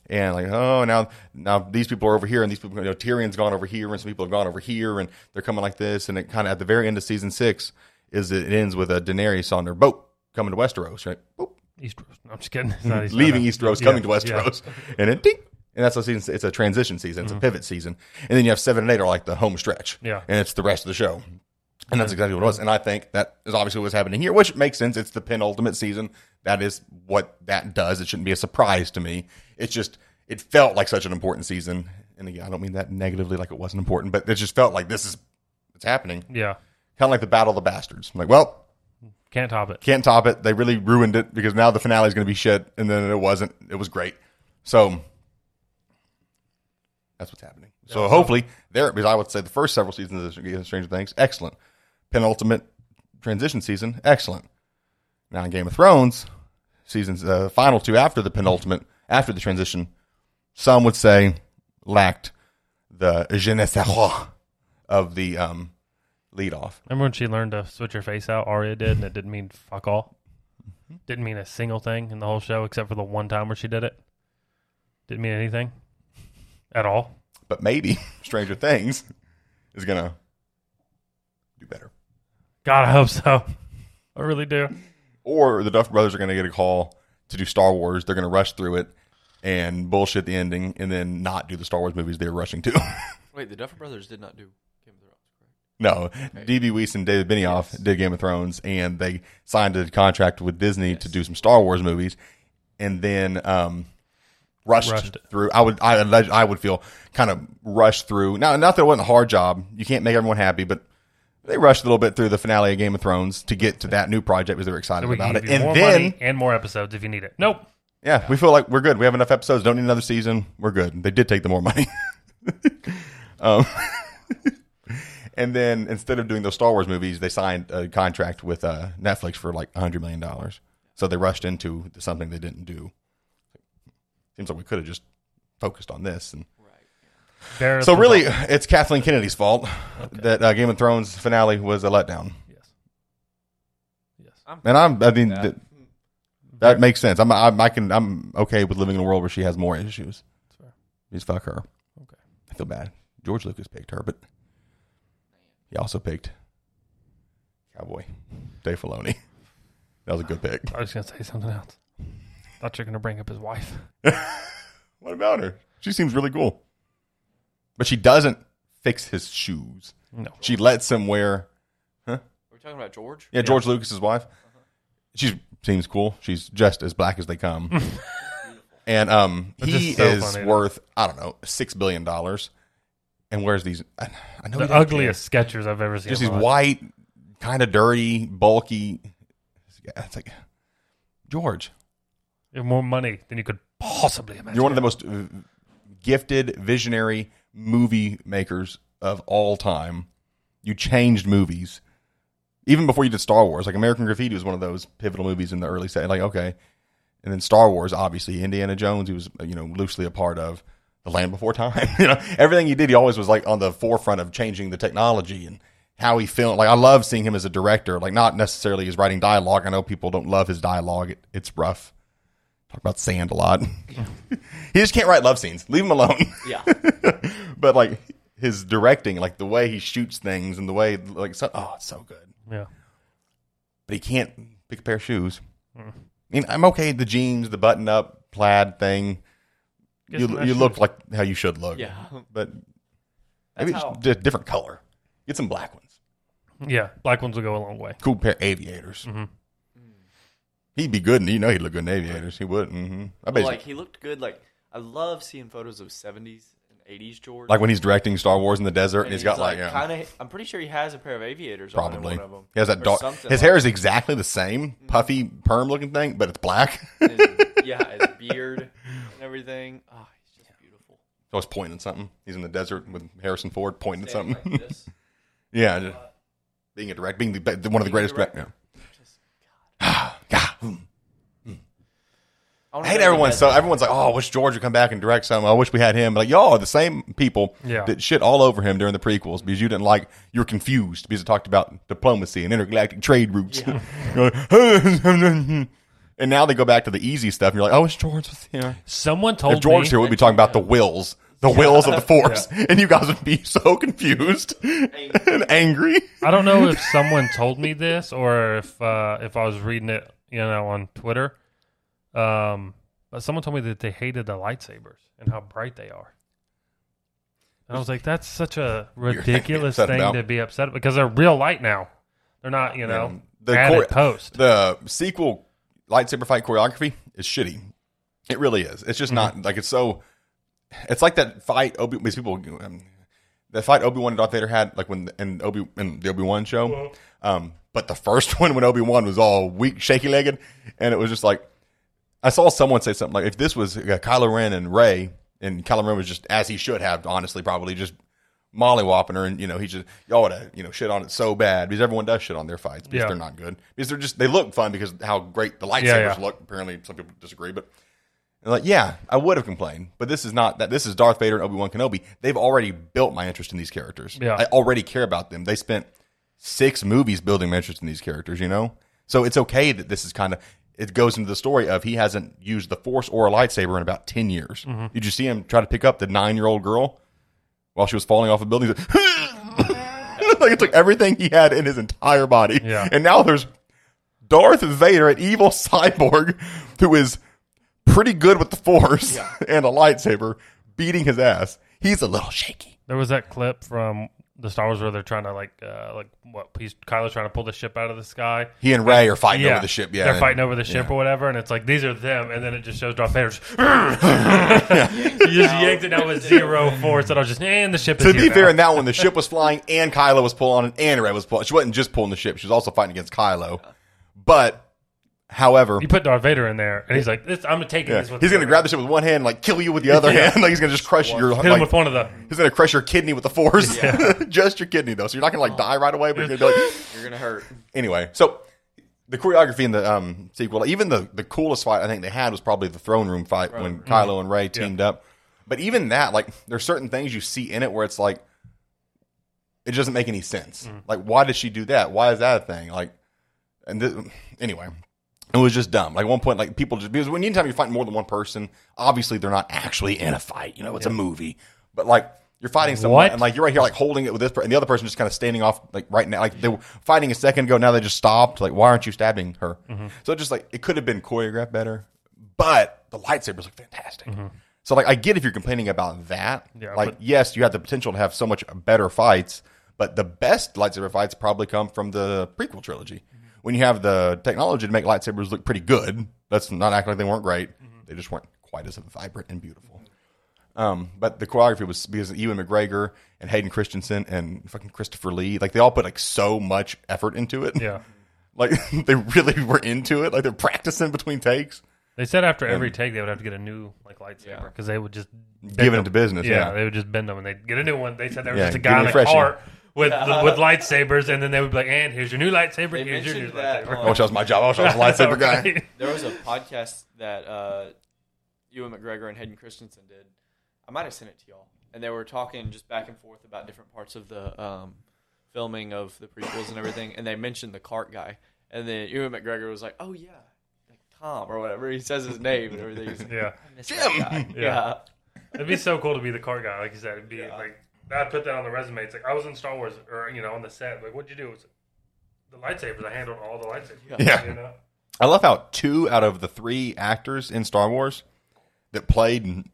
Speaker 1: and like, oh, now now these people are over here, and these people, you know, Tyrion's gone over here, and some people have gone over here, and they're coming like this. And it kind of at the very end of season six is it ends with a Daenerys on their boat coming to Westeros, right? Boop,
Speaker 2: Eastros. No, I'm just kidding. East-
Speaker 1: leaving
Speaker 2: no, no.
Speaker 1: Eastros,
Speaker 2: Yeah,
Speaker 1: coming to
Speaker 2: yeah.
Speaker 1: Westeros, and then ding, and that's a season. It's a transition season. It's a mm-hmm. pivot season, and then you have seven and eight are like the home stretch.
Speaker 2: Yeah.
Speaker 1: and it's the rest of the show. And that's exactly what it was. And I think that is obviously what's happening here, which makes sense. It's the penultimate season. That is what that does. It shouldn't be a surprise to me. It's just it felt like such an important season. And again, I don't mean that negatively, like it wasn't important, but it just felt like this is it's happening.
Speaker 2: Yeah.
Speaker 1: Kind of like the Battle of the Bastards. I'm like, well,
Speaker 2: Can't top it.
Speaker 1: can't top it. They really ruined it because now the finale is going to be shit, and then it wasn't. It was great. So that's what's happening. So hopefully, there because I would say the first several seasons of Stranger Things, excellent. Penultimate transition season, excellent. Now in Game of Thrones, seasons uh, final two after the penultimate after the transition, some would say lacked the je ne sais quoi of the um, lead off.
Speaker 2: Remember when she learned to switch her face out? Arya did, and it didn't mean fuck all.
Speaker 1: Mm-hmm.
Speaker 2: Didn't mean a single thing in the whole show except for the one time where she did it. Didn't mean anything at all.
Speaker 1: but maybe Stranger Things is gonna do better.
Speaker 2: God, I hope so. I really do.
Speaker 1: Or the Duff brothers are gonna get a call to do Star Wars. They're gonna rush through it and bullshit the ending, and then not do the Star Wars movies they're rushing to.
Speaker 3: Wait, the Duffer Brothers did not do Game of Thrones, correct?
Speaker 1: no, DB Weiss and David Benioff
Speaker 3: Yes.
Speaker 1: did Game of Thrones, and they signed a contract with Disney to do some Star Wars movies, and then um, rushed,
Speaker 2: Rushed
Speaker 1: through. I would, I, I would feel kind of rushed through. Now, not that it wasn't a hard job. You can't make everyone happy, but they rushed a little bit through the finale of Game of Thrones to get to that new project because they were excited
Speaker 2: can
Speaker 1: about it. And
Speaker 2: more
Speaker 1: then,
Speaker 2: money and more episodes if you need it. Nope.
Speaker 1: yeah, we feel like we're good. We have enough episodes. Don't need another season. We're good. They did take the more money. um, and then instead of doing those Star Wars movies, they signed a contract with uh, Netflix for like hundred million dollars. So they rushed into something they didn't do. Seems like we could have just focused on this. And
Speaker 2: There
Speaker 1: so
Speaker 2: is-
Speaker 1: really, it's Kathleen Kennedy's fault that uh, Game of Thrones finale was a letdown.
Speaker 2: Yes. Yes.
Speaker 1: And I'm, I mean,
Speaker 3: that.
Speaker 1: that, that makes sense. I'm, I'm, I can, I'm okay with living in a world where she has more issues.
Speaker 2: That's fair.
Speaker 1: Just fuck her.
Speaker 2: Okay.
Speaker 1: I feel bad. George Lucas picked her, but he also picked Cowboy Dave Filoni. That was a good pick.
Speaker 2: I was going to say something else. Thought you were going to bring up his wife.
Speaker 1: What about her? She seems really cool, but she doesn't fix his shoes.
Speaker 2: No.
Speaker 1: She lets him wear.
Speaker 3: Are we talking about George?
Speaker 1: Yeah, George Lucas's wife. She seems cool. She's just as black as they come. and um,
Speaker 2: That's
Speaker 1: he
Speaker 2: so
Speaker 1: is
Speaker 2: funny.
Speaker 1: worth I don't know six billion dollars. And wears these? I, I know
Speaker 2: The ugliest Skechers I've ever seen.
Speaker 1: Just these white, kind of dirty, bulky. It's like George.
Speaker 2: You have more money than you could possibly imagine.
Speaker 1: You're one of the most gifted, visionary movie makers of all time. You changed movies. Even before you did Star Wars, like American Graffiti was one of those pivotal movies in the early set. Like, okay. And then Star Wars, obviously, Indiana Jones, he was, you know, loosely a part of The Land Before Time. you know, everything he did, he always was like on the forefront of changing the technology and how he filmed. Like, I love seeing him as a director, like, not necessarily his writing dialogue. I know people don't love his dialogue, it, it's rough. Talk about sand a lot. he just can't write love scenes. Leave him alone.
Speaker 3: Yeah.
Speaker 1: but like his directing, like the way he shoots things and the way like so, oh, it's so good.
Speaker 2: Yeah.
Speaker 1: But he can't pick a pair of shoes. I mean, I'm okay the jeans, the button up plaid thing.
Speaker 2: Get
Speaker 1: You you look like how you should look.
Speaker 3: Yeah.
Speaker 1: But maybe
Speaker 3: how,
Speaker 1: it's a different color. Get some black ones.
Speaker 2: Yeah. Black ones will go a long way.
Speaker 1: Cool pair of aviators.
Speaker 2: Mhm.
Speaker 1: He'd be good, and you know he'd look good in aviators. He would. Mm-hmm. I bet.
Speaker 3: well, like he looked good. Like I love seeing photos of 70s and 80s George.
Speaker 1: like when he's directing Star Wars in the desert, and,
Speaker 3: And
Speaker 1: he's got like, yeah,
Speaker 3: kind of. I'm pretty sure he has a pair of aviators.
Speaker 1: probably.
Speaker 3: On one of them.
Speaker 1: He has that dark. His
Speaker 3: like
Speaker 1: hair is exactly the same, puffy perm looking thing, but it's black.
Speaker 3: His, yeah, his beard and everything. Oh, he's just beautiful.
Speaker 1: always pointing at something. He's in the desert with Harrison Ford pointing at something.
Speaker 3: like
Speaker 1: yeah, just being a direct, being the, one of the greatest. Direct, yeah. God. Hmm.
Speaker 3: I,
Speaker 1: I hate everyone. So everyone's like, "Oh, I wish George would come back and direct something. I wish we had him." But like, y'all are the same people
Speaker 2: Yeah.
Speaker 1: that shit all over him during the prequels because you didn't like. You were confused because it talked about diplomacy and intergalactic trade routes. You're and now they go back to the easy stuff. And you're like, "Oh, it's George was here."
Speaker 2: Someone told me.
Speaker 1: If George
Speaker 2: me.
Speaker 1: here, we'd be talking about the wills, the wills of the Force, and you guys would be so confused and angry.
Speaker 2: I don't know if someone told me this or if uh, if I was reading it, you know, on Twitter. Um, but someone told me that they hated the lightsabers and how bright they are. And I was like, that's such a ridiculous thing
Speaker 1: about.
Speaker 2: to be upset about because they're real light now. They're not, you know,
Speaker 1: the
Speaker 2: added
Speaker 1: chore-
Speaker 2: post.
Speaker 1: The sequel lightsaber fight choreography is shitty. It really is. It's just not like it's so. It's like that fight Obi. These people, um, the fight Obi Wan and Darth Vader had, like when in Obi in the Obi Wan show. Um, but the first one when Obi Wan was all weak, shaky legged, and it was just like I saw someone say something like, if this was uh, Kylo Ren and Rey, and Kylo Ren was just as he should have, honestly, probably just mollywopping her, and you know he just y'all would have you know shit on it so bad because everyone does shit on their fights because
Speaker 2: Yeah.
Speaker 1: they're not good because they're just they look fun because how great the lightsabers
Speaker 2: Yeah, yeah.
Speaker 1: look. Apparently, some people disagree, but like yeah, I would have complained, but this is not that. This is Darth Vader and Obi Wan Kenobi. They've already built my interest in these characters.
Speaker 2: Yeah.
Speaker 1: I already care about them. They spent six movies building my interest in these characters. You know, so it's okay that this is kind of. It goes into the story of he hasn't used the Force or a lightsaber in about ten years.
Speaker 2: Mm-hmm.
Speaker 1: Did you see him try to pick up the nine-year-old girl while she was falling off a building? Like, like it took everything he had in his entire body.
Speaker 2: Yeah.
Speaker 1: And now there's Darth Vader, an evil cyborg who is pretty good with the Force and a lightsaber, beating his ass. He's a little shaky.
Speaker 2: There was that clip from the Star Wars where they're trying to like, uh, like what? He's Kylo's trying to pull the ship out of the sky.
Speaker 1: He and Rey are fighting over the ship. Yeah,
Speaker 2: they're fighting over the ship
Speaker 1: yeah.
Speaker 2: or whatever, and it's like these are them, and then it just shows Darth Vader. he just yanked it out with zero force, and I was just, and the ship is
Speaker 1: To be
Speaker 2: now.
Speaker 1: fair, in that one, the ship was flying and Kylo was pulling on and Rey was pulling. She wasn't just pulling the ship; she was also fighting against Kylo. But, however,
Speaker 2: You put Darth Vader in there, and he's like, this, "I'm taking
Speaker 1: yeah,
Speaker 2: this." With
Speaker 1: he's going to grab the ship with one hand, and, like kill you with the other
Speaker 2: Yeah.
Speaker 1: hand. Like he's going to just crush your.
Speaker 2: hit him
Speaker 1: Like,
Speaker 2: with one of the.
Speaker 1: he's going to crush your kidney with the Force. Yeah. just your kidney, though. So you're not going to like die right away, but you're going to be like.
Speaker 3: You're gonna hurt.
Speaker 1: anyway, so the choreography in the um, sequel, even the the coolest fight I think they had was probably the throne room fight when Kylo and Rey teamed up. But even that, like, there's certain things you see in it where it's like, it doesn't make any sense. Like, why did she do that? Why is that a thing? Like, and this, anyway, it was just dumb. Like, at one point, like people just because when anytime you're fighting more than one person, obviously they're not actually in a fight. You know, it's a movie, but like. You're fighting someone,
Speaker 2: What?
Speaker 1: and like you're right here, like holding it with this, per- and the other person just kind of standing off, like right now, like they were fighting a second ago. Now they just stopped. Like, why aren't you stabbing her? Mm-hmm. So just like it could have been choreographed better, but the lightsabers look fantastic. Mm-hmm. So like I get if you're complaining about that.
Speaker 2: Yeah,
Speaker 1: like
Speaker 2: but-
Speaker 1: yes, you have the potential to have so much better fights, But the best lightsaber fights probably come from the prequel trilogy. When you have the technology to make lightsabers look pretty good, let's not act like they weren't great. They just weren't quite as vibrant and beautiful. Um, but the choreography was because Ewan McGregor and Hayden Christensen and fucking Christopher Lee, like they all put like so much effort into it.
Speaker 2: Yeah.
Speaker 1: Like they really were into it. Like they're practicing between takes,
Speaker 2: They said after every take they would have to get a new like lightsaber
Speaker 3: Yeah.
Speaker 2: because they would just them.
Speaker 1: it to business.
Speaker 2: Yeah,
Speaker 1: Yeah.
Speaker 2: they would just bend them and they'd get a new one. They said there was
Speaker 1: Yeah,
Speaker 2: just a
Speaker 1: give
Speaker 2: guy
Speaker 1: me
Speaker 2: in
Speaker 1: a
Speaker 2: a
Speaker 1: freshie.
Speaker 2: with with lightsabers, and then they would be like, "And here's your new lightsaber.
Speaker 3: They
Speaker 2: here's your new
Speaker 3: mentioned that
Speaker 2: lightsaber."
Speaker 3: on-
Speaker 1: I wish that was my job. I wish I was a lightsaber guy.
Speaker 2: Right?
Speaker 3: There was a podcast that uh, Ewan McGregor and Hayden Christensen did. I might have sent it to y'all, and they were talking just back and forth about different parts of the um, filming of the prequels and everything. And they mentioned the cart guy, and then Ewan McGregor was like, "Oh yeah, like Tom or whatever." He says his name and everything. He's like,
Speaker 2: Yeah.
Speaker 3: I miss that
Speaker 1: Jim.
Speaker 3: guy.
Speaker 2: Yeah.
Speaker 3: yeah.
Speaker 2: It'd be so cool to be the cart guy, like you said. It'd be
Speaker 3: Yeah.
Speaker 2: like I'd put that on the resume. It's like I was in Star Wars, or you know, on the set. Like, what'd you do? It's the lightsabers. I handled all the lightsabers.
Speaker 1: Yeah.
Speaker 2: You know?
Speaker 1: I love how two out of the three actors in Star Wars that played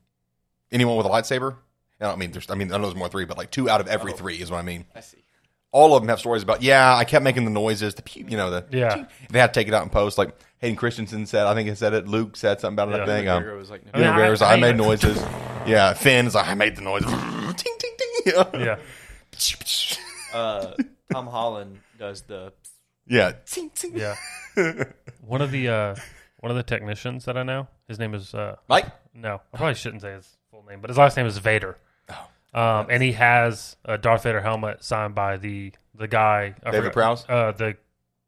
Speaker 1: anyone with a lightsaber. I don't mean there's. I mean I know there's more than three, but like two out of every
Speaker 3: Oh.
Speaker 1: three is what I mean.
Speaker 3: I see.
Speaker 1: All of them have stories about. Yeah, I kept making the noises. The pew, you know the.
Speaker 2: Yeah.
Speaker 1: They had to take it out in post. Like Hayden Christensen said. I think he said it. Luke said something about it.
Speaker 2: Yeah.
Speaker 1: I think. Um,
Speaker 3: was like,
Speaker 2: I mean, I- I
Speaker 1: I, made noises. yeah, Finn's like I made the noise.
Speaker 2: Yeah.
Speaker 3: uh, Tom Holland does the.
Speaker 1: Yeah. Ting, ting.
Speaker 2: Yeah. One of the uh, one of the technicians that I know, his name is uh,
Speaker 1: Mike.
Speaker 2: no, I probably shouldn't say his full name, but his last name is Vader.
Speaker 1: Oh.
Speaker 2: Um, and he has a Darth Vader helmet signed by the the guy I
Speaker 1: David
Speaker 2: forgot-
Speaker 1: Prowse?
Speaker 2: uh, the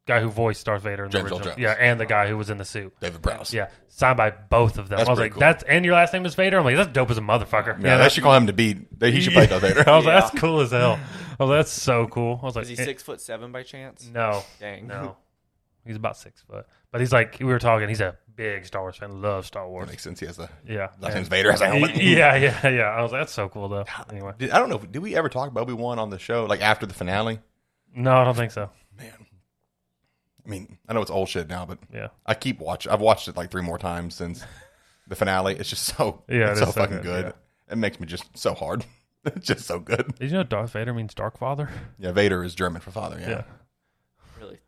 Speaker 2: guy who voiced Darth Vader in the
Speaker 1: James Earl
Speaker 2: original,
Speaker 1: Jones.
Speaker 2: yeah, and the guy who was in the suit.
Speaker 1: David Prowse.
Speaker 2: Yeah, signed by both of them.
Speaker 1: That's
Speaker 2: I was
Speaker 1: pretty
Speaker 2: like,
Speaker 1: cool.
Speaker 2: "That's and your last name is Vader." I'm like, "That's dope as a motherfucker."
Speaker 1: Yeah, they should call him to be. They, he should play Darth Vader.
Speaker 2: I was like, "That's cool as hell." Oh, "That's so cool." I was like,
Speaker 3: Is he
Speaker 2: eh,
Speaker 3: six foot seven by chance?
Speaker 2: No,
Speaker 3: Dang.
Speaker 2: no, he's about six foot, but he's like we were talking. He's a big Star Wars fan. Loves Star
Speaker 1: That
Speaker 2: Wars.
Speaker 1: makes sense. He has the
Speaker 2: Yeah,
Speaker 1: last name's Vader. Has a helmet.
Speaker 2: yeah, yeah, yeah. I was like, "That's so cool, though." Anyway,
Speaker 1: Did, I don't know. Did we ever talk about Obi Wan on the show? Like after the finale?
Speaker 2: no, I don't think so.
Speaker 1: Man, I mean, I know it's old shit now, but
Speaker 2: Yeah,
Speaker 1: I keep watching. I've watched it like three more times since the finale. It's just so
Speaker 2: Yeah,
Speaker 1: it's
Speaker 2: it
Speaker 1: so
Speaker 2: so
Speaker 1: fucking
Speaker 2: good,
Speaker 1: good. It makes me just so hard. it's just so good.
Speaker 2: did you know Darth Vader means Dark Father?
Speaker 1: Yeah, Vader is German for father. Yeah.
Speaker 2: Yeah,
Speaker 3: Really,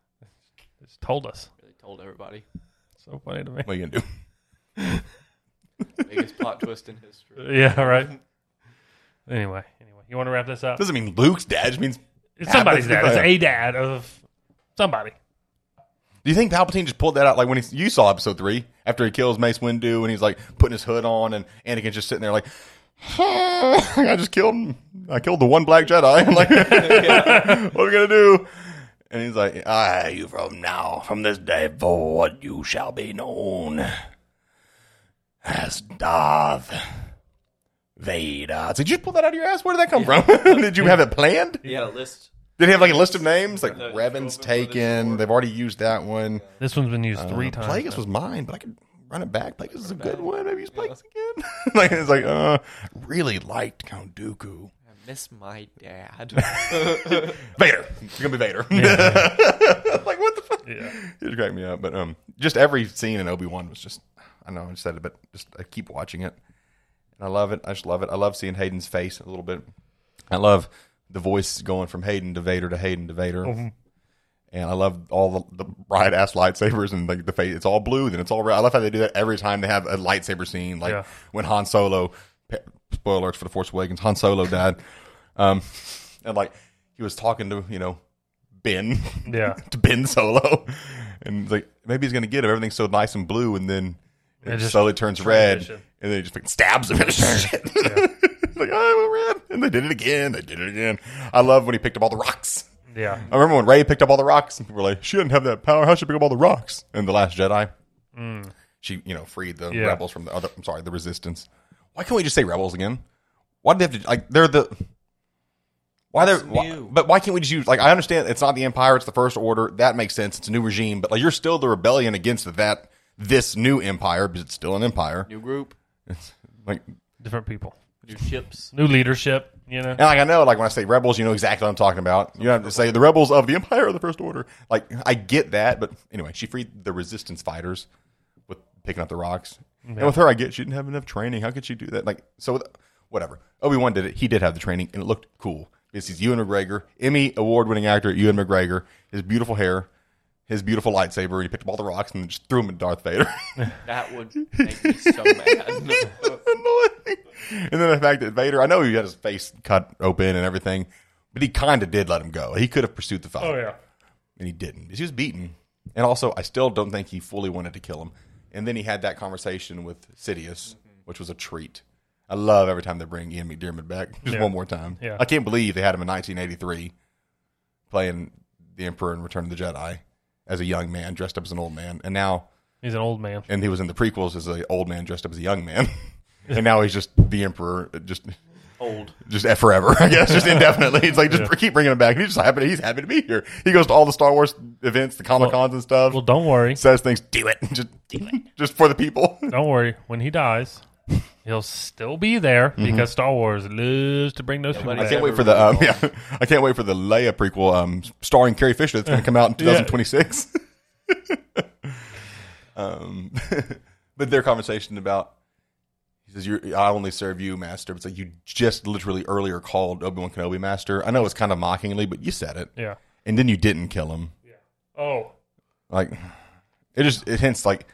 Speaker 2: just told us.
Speaker 3: really told everybody.
Speaker 2: So funny to me.
Speaker 1: What are you gonna do?
Speaker 3: Biggest plot twist in history.
Speaker 2: Yeah, right. Anyway, anyway, you want to wrap this up?
Speaker 1: Doesn't mean Luke's dad. It means.
Speaker 2: It's somebody's dad. It's a dad of somebody.
Speaker 1: Do you think Palpatine just pulled that out? Like when he, you saw Episode three after he kills Mace Windu and he's like putting his hood on and Anakin's just sitting there like. I just killed him. I killed the one black Jedi. I'm like, what are we gonna do? And he's like, I you from now, from this day forward, you shall be known as Darth Vader. It's did you pull that out of your ass? Where did that come from? did you have it planned?
Speaker 3: He had a list.
Speaker 1: Did he have like a list of names? Like
Speaker 3: The
Speaker 1: Revan's
Speaker 3: Children of the
Speaker 1: taken. They've already used that one.
Speaker 2: This one's been used three
Speaker 1: Uh,
Speaker 2: times.
Speaker 1: Plagueis was mine, but I could run it back. Plagueis is a good one. Maybe use Plagueis again. like it's like, uh, really liked Count Dooku.
Speaker 3: I miss my dad.
Speaker 1: Vader. It's gonna be Vader. Yeah. like what the fuck?
Speaker 2: Yeah.
Speaker 1: It just cracked me up. But um, just every scene in Obi Wan was just. I know I said it, but just I keep watching it, and I love it. I just love it. I love seeing Hayden's face a little bit. I love the voice going from Hayden to Vader to Hayden to Vader. And I love all the, the bright ass lightsabers and like the face. It's all blue, then it's all red. I love how they do that every time they have a lightsaber scene. Like
Speaker 2: Yeah.
Speaker 1: when Han Solo, spoilers for the Force Awakens, Han Solo died. Um, and like he was talking to you know Ben,
Speaker 2: Yeah.
Speaker 1: to Ben Solo, and like maybe he's gonna get him. Everything's so nice and blue, and then it,
Speaker 2: It just
Speaker 1: slowly turns red, and then he just fucking stabs him. And shit. like oh, and they did it again. They did it again. I love when he picked up all the rocks.
Speaker 2: Yeah.
Speaker 1: I remember when Rey picked up all the rocks, and people were like, "She didn't have that power. How should she pick up all the rocks?" In the Last Jedi, mm. she you know freed the
Speaker 2: Yeah.
Speaker 1: rebels from the other. I'm sorry, the Resistance. Why can't we just say rebels again? Why do they have to like? They're the why they're why, but why can't we just use like I understand it's not the Empire, it's the First Order. That makes sense. It's a new regime, but like you're still the rebellion against that this new empire because it's still an empire.
Speaker 3: New group,
Speaker 1: It's like
Speaker 2: Different people.
Speaker 3: New chips.
Speaker 2: New leadership, you know?
Speaker 1: And like I know, like when I say rebels, you know exactly what I'm talking about. You don't have to say the rebels of the Empire or the First Order. Like I get that, but anyway, she freed the Resistance fighters with picking up the rocks. And with her, I get she didn't have enough training. How could she do that? Like so, whatever. Obi Wan did it. He did have the training, and it looked cool. This is Ewan McGregor, Emmy award winning actor Ewan McGregor, his beautiful hair, his beautiful lightsaber, and he picked up all the rocks and just threw them at Darth Vader.
Speaker 3: That would make me so mad.
Speaker 1: Annoying. And then the fact that Vader, I know he had his face cut open and everything, but he kind of did let him go. He could have pursued the fight.
Speaker 2: Oh yeah.
Speaker 1: and he didn't. He was beaten, and also I still don't think he fully wanted to kill him. And then he had that conversation with Sidious, mm-hmm. which was a treat. I love every time they bring Ian McDiarmid back, just
Speaker 2: Yeah.
Speaker 1: one more time.
Speaker 2: Yeah.
Speaker 1: I can't believe they had him in 1983 playing the Emperor in Return of the Jedi as a young man dressed up as an old man, and now
Speaker 2: He's an old man.
Speaker 1: and he was in the prequels as an old man dressed up as a young man, and now he's just the Emperor, uh, just
Speaker 3: Old.
Speaker 1: just forever, I guess, just indefinitely. It's like just keep bringing him back. He's just happy. He's happy to be here. He goes to all the Star Wars events, the Comic Cons and stuff.
Speaker 2: Well, don't worry.
Speaker 1: says things. Do it. Just do it. Just for the people.
Speaker 2: Don't worry. When he dies, he'll still be there because Star Wars loves to bring those people
Speaker 3: Nobody
Speaker 1: I can't wait for the um, yeah. I can't wait for the Leia prequel, um, starring Carrie Fisher. That's going to come out in 2026. um, but their conversation about he says, You're, "I only serve you, Master." It's like you just literally earlier called Obi Wan Kenobi Master. I know it's kind of mockingly, but you said it,
Speaker 2: Yeah.
Speaker 1: and then you didn't kill him. Yeah.
Speaker 2: Oh.
Speaker 1: Like it just it hints like
Speaker 3: He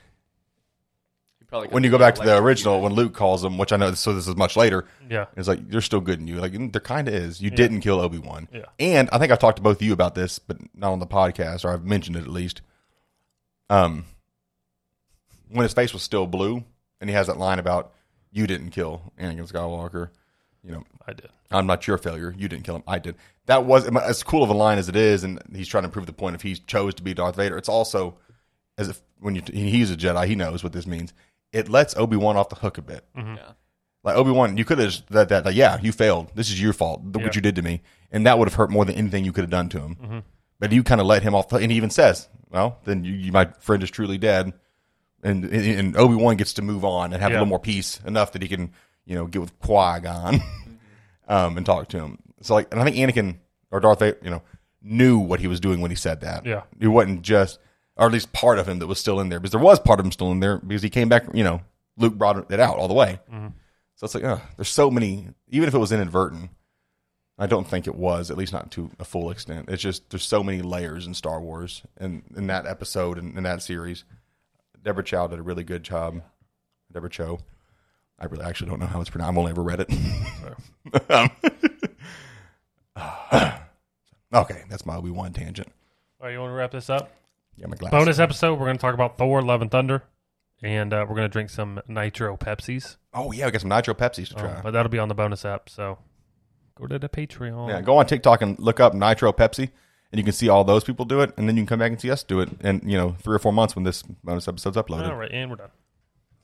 Speaker 3: probably
Speaker 1: when you go back to the original when Luke calls him, which I know so this is much later.
Speaker 2: Yeah.
Speaker 1: It's like they're still good in you. Like there kind of is. You didn't kill Obi Wan.
Speaker 2: Yeah.
Speaker 1: And I think I've talked to both of you about this, but not on the podcast, or I've mentioned it at least. Um, when his face was still blue, and he has that line about "You didn't kill Anakin Skywalker," you know,
Speaker 2: I did.
Speaker 1: I'm not your failure. You didn't kill him. I did. That was as cool of a line as it is, and he's trying to prove the point. If he chose to be Darth Vader, it's also as if when you he's a Jedi, he knows what this means. It lets Obi Wan off the hook a bit.
Speaker 3: Yeah.
Speaker 1: Like Obi Wan, you could have just that that like, yeah, you failed. This is your fault. th-
Speaker 2: Yeah.
Speaker 1: What you did to me, and that would have hurt more than anything you could have done to him. But you kind of let him off, the, and he even says, "Well, then you, you, my friend is truly dead." And and, and Obi Wan gets to move on and have a little more peace, enough that he can, you know, get with Qui Gon, um, and talk to him. So like, and I think Anakin or Darth Vader, you know, knew what he was doing when he said that.
Speaker 2: Yeah.
Speaker 1: it wasn't just, or at least part of him that was still in there, because there was part of him still in there because he came back. You know, Luke brought it out all the way. So it's like, uh, there's so many. Even if it was inadvertent, I don't think it was. At least not to a full extent. It's just there's so many layers in Star Wars and in that episode and in that series. Deborah Chow did a really good job. Deborah Cho. I really actually don't know how it's pronounced. I've only ever read it. Um, okay, that's my Obi Wan tangent.
Speaker 2: All right, you want to wrap this up?
Speaker 1: Yeah, my glass.
Speaker 2: Bonus episode. We're going to talk about Thor: Love and Thunder, and uh, we're going to drink some Nitro Pepsis.
Speaker 1: Oh yeah, I got some Nitro Pepsis to
Speaker 2: Um,
Speaker 1: try.
Speaker 2: but that'll be on the bonus app. So go to the Patreon.
Speaker 1: Yeah, go on TikTok and look up Nitro Pepsi, and you can see all those people do it, and then you can come back and see us do it. And you know, three or four months when this bonus episode's uploaded.
Speaker 2: All right, and we're done.